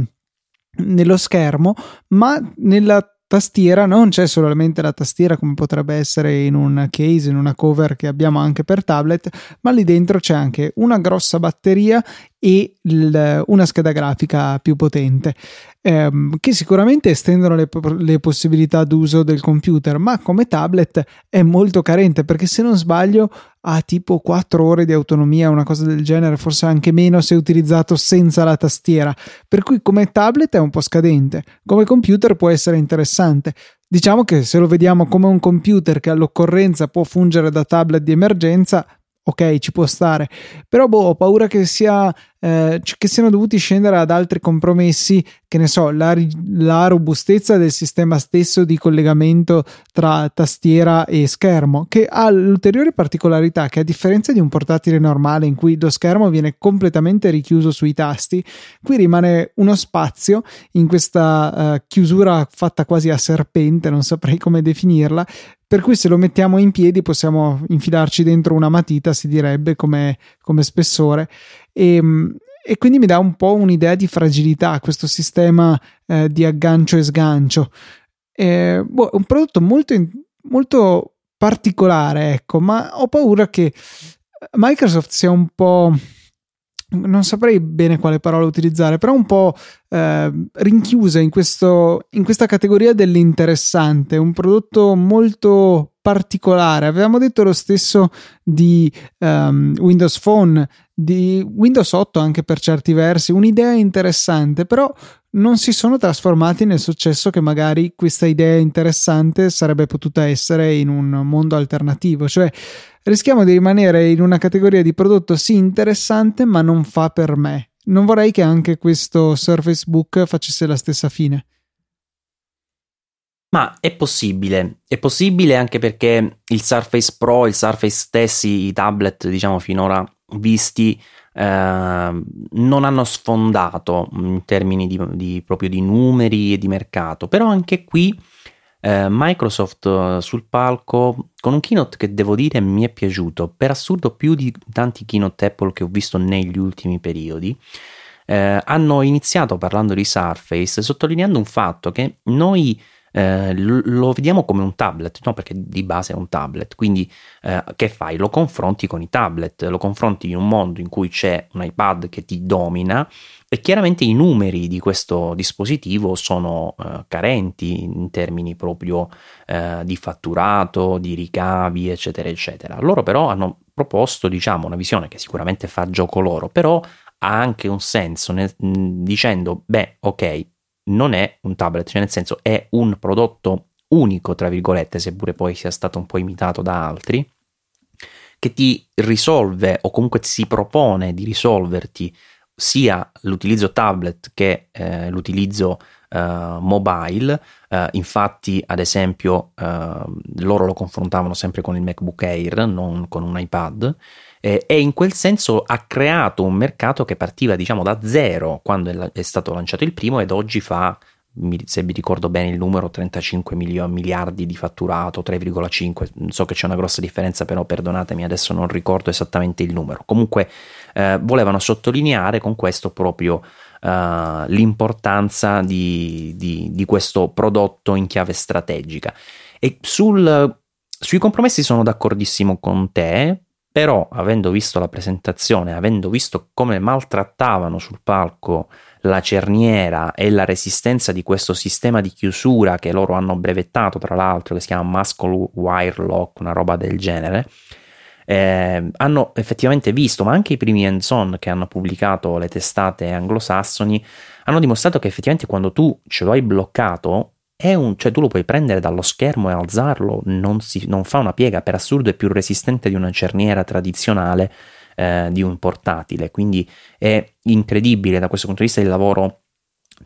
nello schermo, ma nella tastiera non c'è solamente la tastiera come potrebbe essere in un case, in una cover che abbiamo anche per tablet, ma lì dentro c'è anche una grossa batteria e il, una scheda grafica più potente ehm, che sicuramente estendono le, le, possibilità d'uso del computer ma come tablet è molto carente perché se non sbaglio ha tipo 4 ore di autonomia una cosa del genere forse anche meno se utilizzato senza la tastiera. Per cui come tablet è un po' scadente come computer può essere interessante. Diciamo che se lo vediamo come un computer che all'occorrenza può fungere da tablet di emergenza, ok, ci può stare, però boh, ho paura che, sia, eh, che siano dovuti scendere ad altri compromessi, che ne so, la, la, robustezza del sistema stesso di collegamento tra tastiera e schermo, che ha l'ulteriore particolarità che a differenza di un portatile normale in cui lo schermo viene completamente richiuso sui tasti, qui rimane uno spazio in questa uh, chiusura fatta quasi a serpente, non saprei come definirla, per cui se lo mettiamo in piedi possiamo infilarci dentro una matita, si direbbe come, come spessore. E, ehm, e, quindi mi dà un po' un'idea di fragilità questo sistema eh, di aggancio e sgancio. È boh, un prodotto molto, molto particolare, ecco, ma ho paura che Microsoft sia un po' non saprei bene quale parola utilizzare, però un po' eh, rinchiusa in, questo, in questa categoria dell'interessante, un prodotto molto particolare. Avevamo detto lo stesso di um, Windows Phone, di Windows 8 anche per certi versi, un'idea interessante, però non si sono trasformati nel successo che magari questa idea interessante sarebbe potuta essere in un mondo alternativo, cioè rischiamo di rimanere in una categoria di prodotto sì interessante ma non fa per me. Non vorrei che anche questo Surface Book facesse la stessa fine. Ma è possibile, è possibile anche perché il Surface Pro, il Surface stessi, i tablet diciamo finora visti eh, non hanno sfondato in termini di, di, proprio di numeri e di mercato, però anche qui eh, Microsoft eh, sul palco con un keynote che devo dire mi è piaciuto, per assurdo più di tanti keynote Apple che ho visto negli ultimi periodi. Eh, hanno iniziato parlando di Surface, sottolineando un fatto che noi eh, lo vediamo come un tablet, no? perché di base è un tablet, quindi eh, che fai? Lo confronti con i tablet, lo confronti in un mondo in cui c'è un iPad che ti domina e chiaramente i numeri di questo dispositivo sono eh, carenti in termini proprio eh, di fatturato, di ricavi, eccetera, eccetera. Loro però hanno proposto, diciamo, una visione che sicuramente fa gioco loro, però ha anche un senso nel, dicendo, beh, ok, non è un tablet, cioè nel senso è un prodotto unico, tra virgolette, seppure poi sia stato un po' imitato da altri, che ti risolve o comunque si propone di risolverti sia l'utilizzo tablet che eh, l'utilizzo eh, mobile. Eh, infatti, ad esempio, eh, loro lo confrontavano sempre con il MacBook Air, non con un iPad eh, e in quel senso ha creato un mercato che partiva diciamo da zero quando è stato lanciato il primo ed oggi fa se vi ricordo bene il numero 35 miliardi di fatturato 3,5 so che c'è una grossa differenza però perdonatemi adesso non ricordo esattamente il numero comunque eh, volevano sottolineare con questo proprio Uh, l'importanza di, di, di, questo prodotto in chiave strategica. E sul, sui compromessi sono d'accordissimo con te, però, avendo visto la presentazione, avendo visto come maltrattavano sul palco la cerniera e la resistenza di questo sistema di chiusura che loro hanno brevettato, tra l'altro, che si chiama Muscle Wire Lock, una roba del genere, eh, hanno effettivamente visto, ma anche i primi hands-on che hanno pubblicato le testate anglosassoni, hanno dimostrato che effettivamente quando tu ce lo hai bloccato, un, cioè tu lo puoi prendere dallo schermo e alzarlo, non, si, non fa una piega, per assurdo è più resistente di una cerniera tradizionale eh, di un portatile, quindi è incredibile da questo punto di vista il lavoro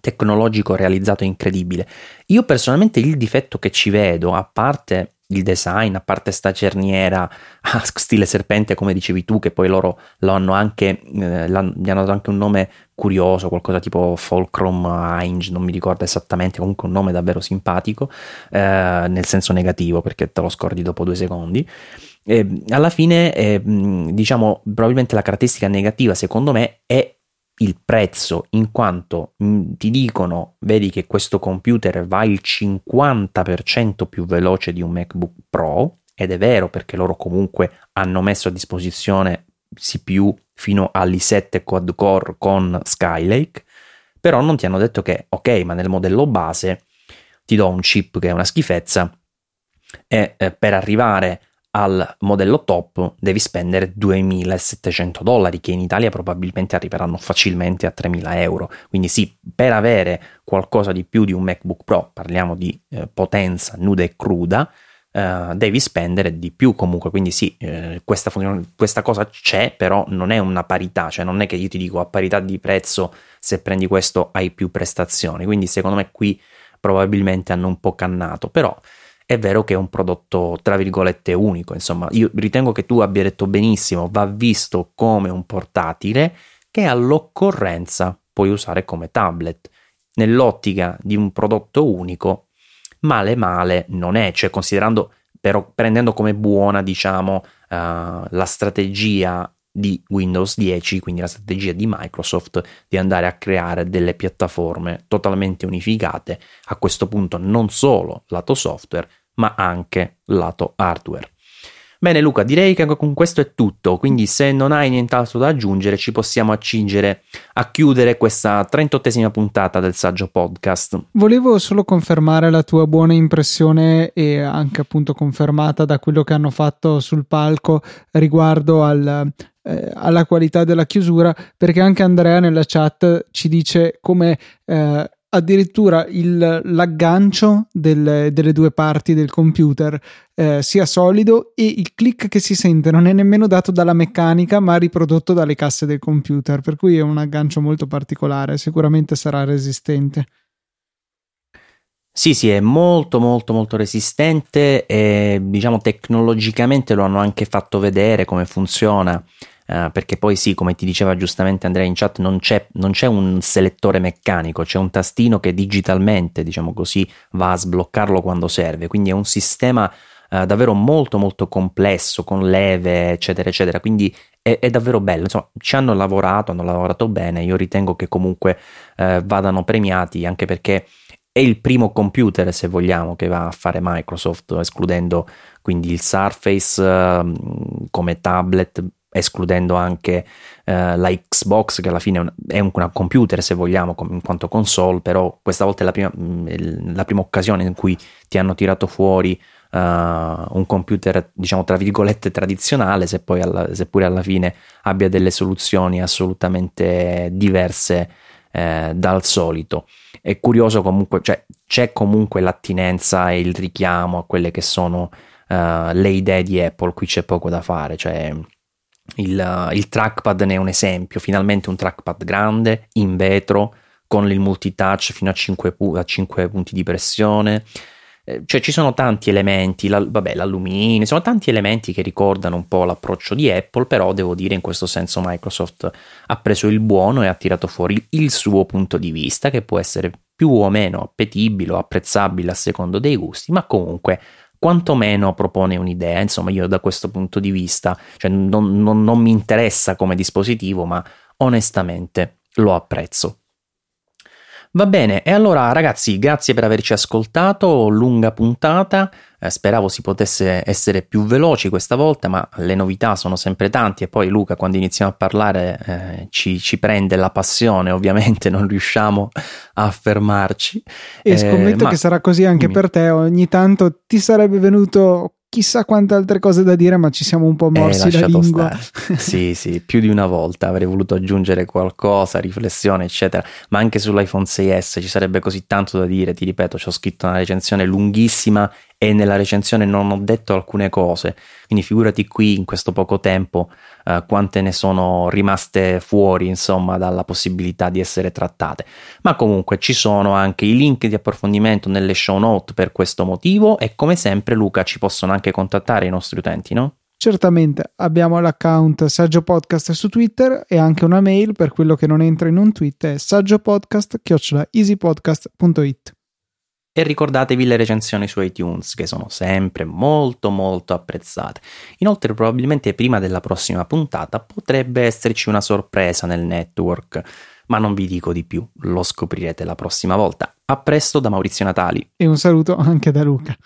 tecnologico realizzato è incredibile. Io personalmente il difetto che ci vedo, a parte il design, a parte sta cerniera [LAUGHS] a stile serpente, come dicevi tu, che poi loro lo hanno anche, eh, gli hanno dato anche un nome curioso, qualcosa tipo Fulcrum Ainge, non mi ricordo esattamente, comunque un nome davvero simpatico, eh, nel senso negativo, perché te lo scordi dopo due secondi. E alla fine, eh, diciamo, probabilmente la caratteristica negativa, secondo me, è il prezzo in quanto mh, ti dicono vedi che questo computer va il 50% più veloce di un MacBook Pro ed è vero perché loro comunque hanno messo a disposizione CPU fino all'i7 quad core con Skylake però non ti hanno detto che ok ma nel modello base ti do un chip che è una schifezza e eh, per arrivare al modello top devi spendere 2700 dollari che in Italia probabilmente arriveranno facilmente a 3000 euro. Quindi sì per avere qualcosa di più di un MacBook Pro parliamo di eh, potenza nuda e cruda Uh, devi spendere di più comunque, quindi sì, eh, questa, questa, cosa c'è, però non è una parità, cioè non è che io ti dico a parità di prezzo se prendi questo hai più prestazioni, quindi secondo me qui probabilmente hanno un po' cannato, però è vero che è un prodotto tra virgolette unico, insomma io ritengo che tu abbia detto benissimo, va visto come un portatile che all'occorrenza puoi usare come tablet. Nell'ottica di un prodotto unico male male non è, cioè considerando però prendendo come buona diciamo uh, la strategia di Windows 10, quindi la strategia di Microsoft di andare a creare delle piattaforme totalmente unificate, a questo punto non solo lato software, ma anche lato hardware. Bene Luca, direi che con questo è tutto, quindi se non hai nient'altro da aggiungere ci possiamo accingere a chiudere questa 38esima puntata del Saggio Podcast. Volevo solo confermare la tua buona impressione e anche appunto confermata da quello che hanno fatto sul palco riguardo al, eh, alla qualità della chiusura, perché anche Andrea nella chat ci dice come eh, addirittura il, l'aggancio del, delle due parti del computer eh, sia solido e il click che si sente non è nemmeno dato dalla meccanica ma riprodotto dalle casse del computer per cui è un aggancio molto particolare sicuramente sarà resistente. Sì, sì, è molto molto molto resistente e diciamo tecnologicamente lo hanno anche fatto vedere come funziona Uh, perché poi sì, come ti diceva giustamente Andrea in chat, non c'è, non c'è, un selettore meccanico, c'è un tastino che digitalmente, diciamo così, va a sbloccarlo quando serve, quindi è un sistema uh, davvero molto molto complesso, con leve, eccetera, eccetera, quindi è, è, davvero bello, insomma, ci hanno lavorato, hanno lavorato bene, io ritengo che comunque uh, vadano premiati, anche perché è il primo computer, se vogliamo, che va a fare Microsoft, escludendo quindi il Surface come tablet escludendo anche eh, la Xbox che alla fine è, un, è un, computer se vogliamo in quanto console, però questa volta è la prima, mm, la prima occasione in cui ti hanno tirato fuori uh, un computer diciamo tra virgolette tradizionale, se alla, seppure alla fine abbia delle soluzioni assolutamente diverse eh, dal solito. È curioso comunque, cioè c'è comunque l'attinenza e il richiamo a quelle che sono uh, le idee di Apple, qui c'è poco da fare, cioè il, il trackpad ne è un esempio, finalmente un trackpad grande, in vetro, con il multitouch fino a 5, a 5 punti di pressione. Eh, cioè ci sono tanti elementi, la, vabbè l'alluminio, sono tanti elementi che ricordano un po' l'approccio di Apple, però devo dire in questo senso Microsoft ha preso il buono e ha tirato fuori il suo punto di vista che può essere più o meno appetibile o apprezzabile a secondo dei gusti, ma comunque quantomeno propone un'idea. Insomma, io da questo punto di vista, cioè non, non, non mi interessa come dispositivo, ma onestamente lo apprezzo. Va bene, e allora ragazzi, grazie per averci ascoltato, lunga puntata, speravo si potesse essere più veloci questa volta, ma le novità sono sempre tanti e poi Luca quando iniziamo a parlare eh, ci, ci, prende la passione, ovviamente non riusciamo a fermarci. E scommetto eh, che sarà così anche per te, ogni tanto ti sarebbe venuto chissà quante altre cose da dire, ma ci siamo un po' eh, morsi eh, la lingua. [LAUGHS] sì, sì, più di una volta avrei voluto aggiungere qualcosa, riflessione, eccetera, ma anche sull'iPhone 6S ci sarebbe così tanto da dire, ti ripeto, ci ho scritto una recensione lunghissima e nella recensione non ho detto alcune cose, quindi figurati qui in questo poco tempo uh, quante ne sono rimaste fuori, insomma, dalla possibilità di essere trattate. Ma comunque ci sono anche i link di approfondimento nelle show note per questo motivo e come sempre Luca ci possono anche contattare i nostri utenti, no? Certamente, abbiamo l'account Saggio Podcast su Twitter e anche una mail per quello che non entra in un tweet è saggiopodcast.easypodcast.it e ricordatevi le recensioni su iTunes che sono sempre molto molto apprezzate. Inoltre probabilmente prima della prossima puntata potrebbe esserci una sorpresa nel network, ma non vi dico di più, lo scoprirete la prossima volta. A presto da Maurizio Natali. E un saluto anche da Luca.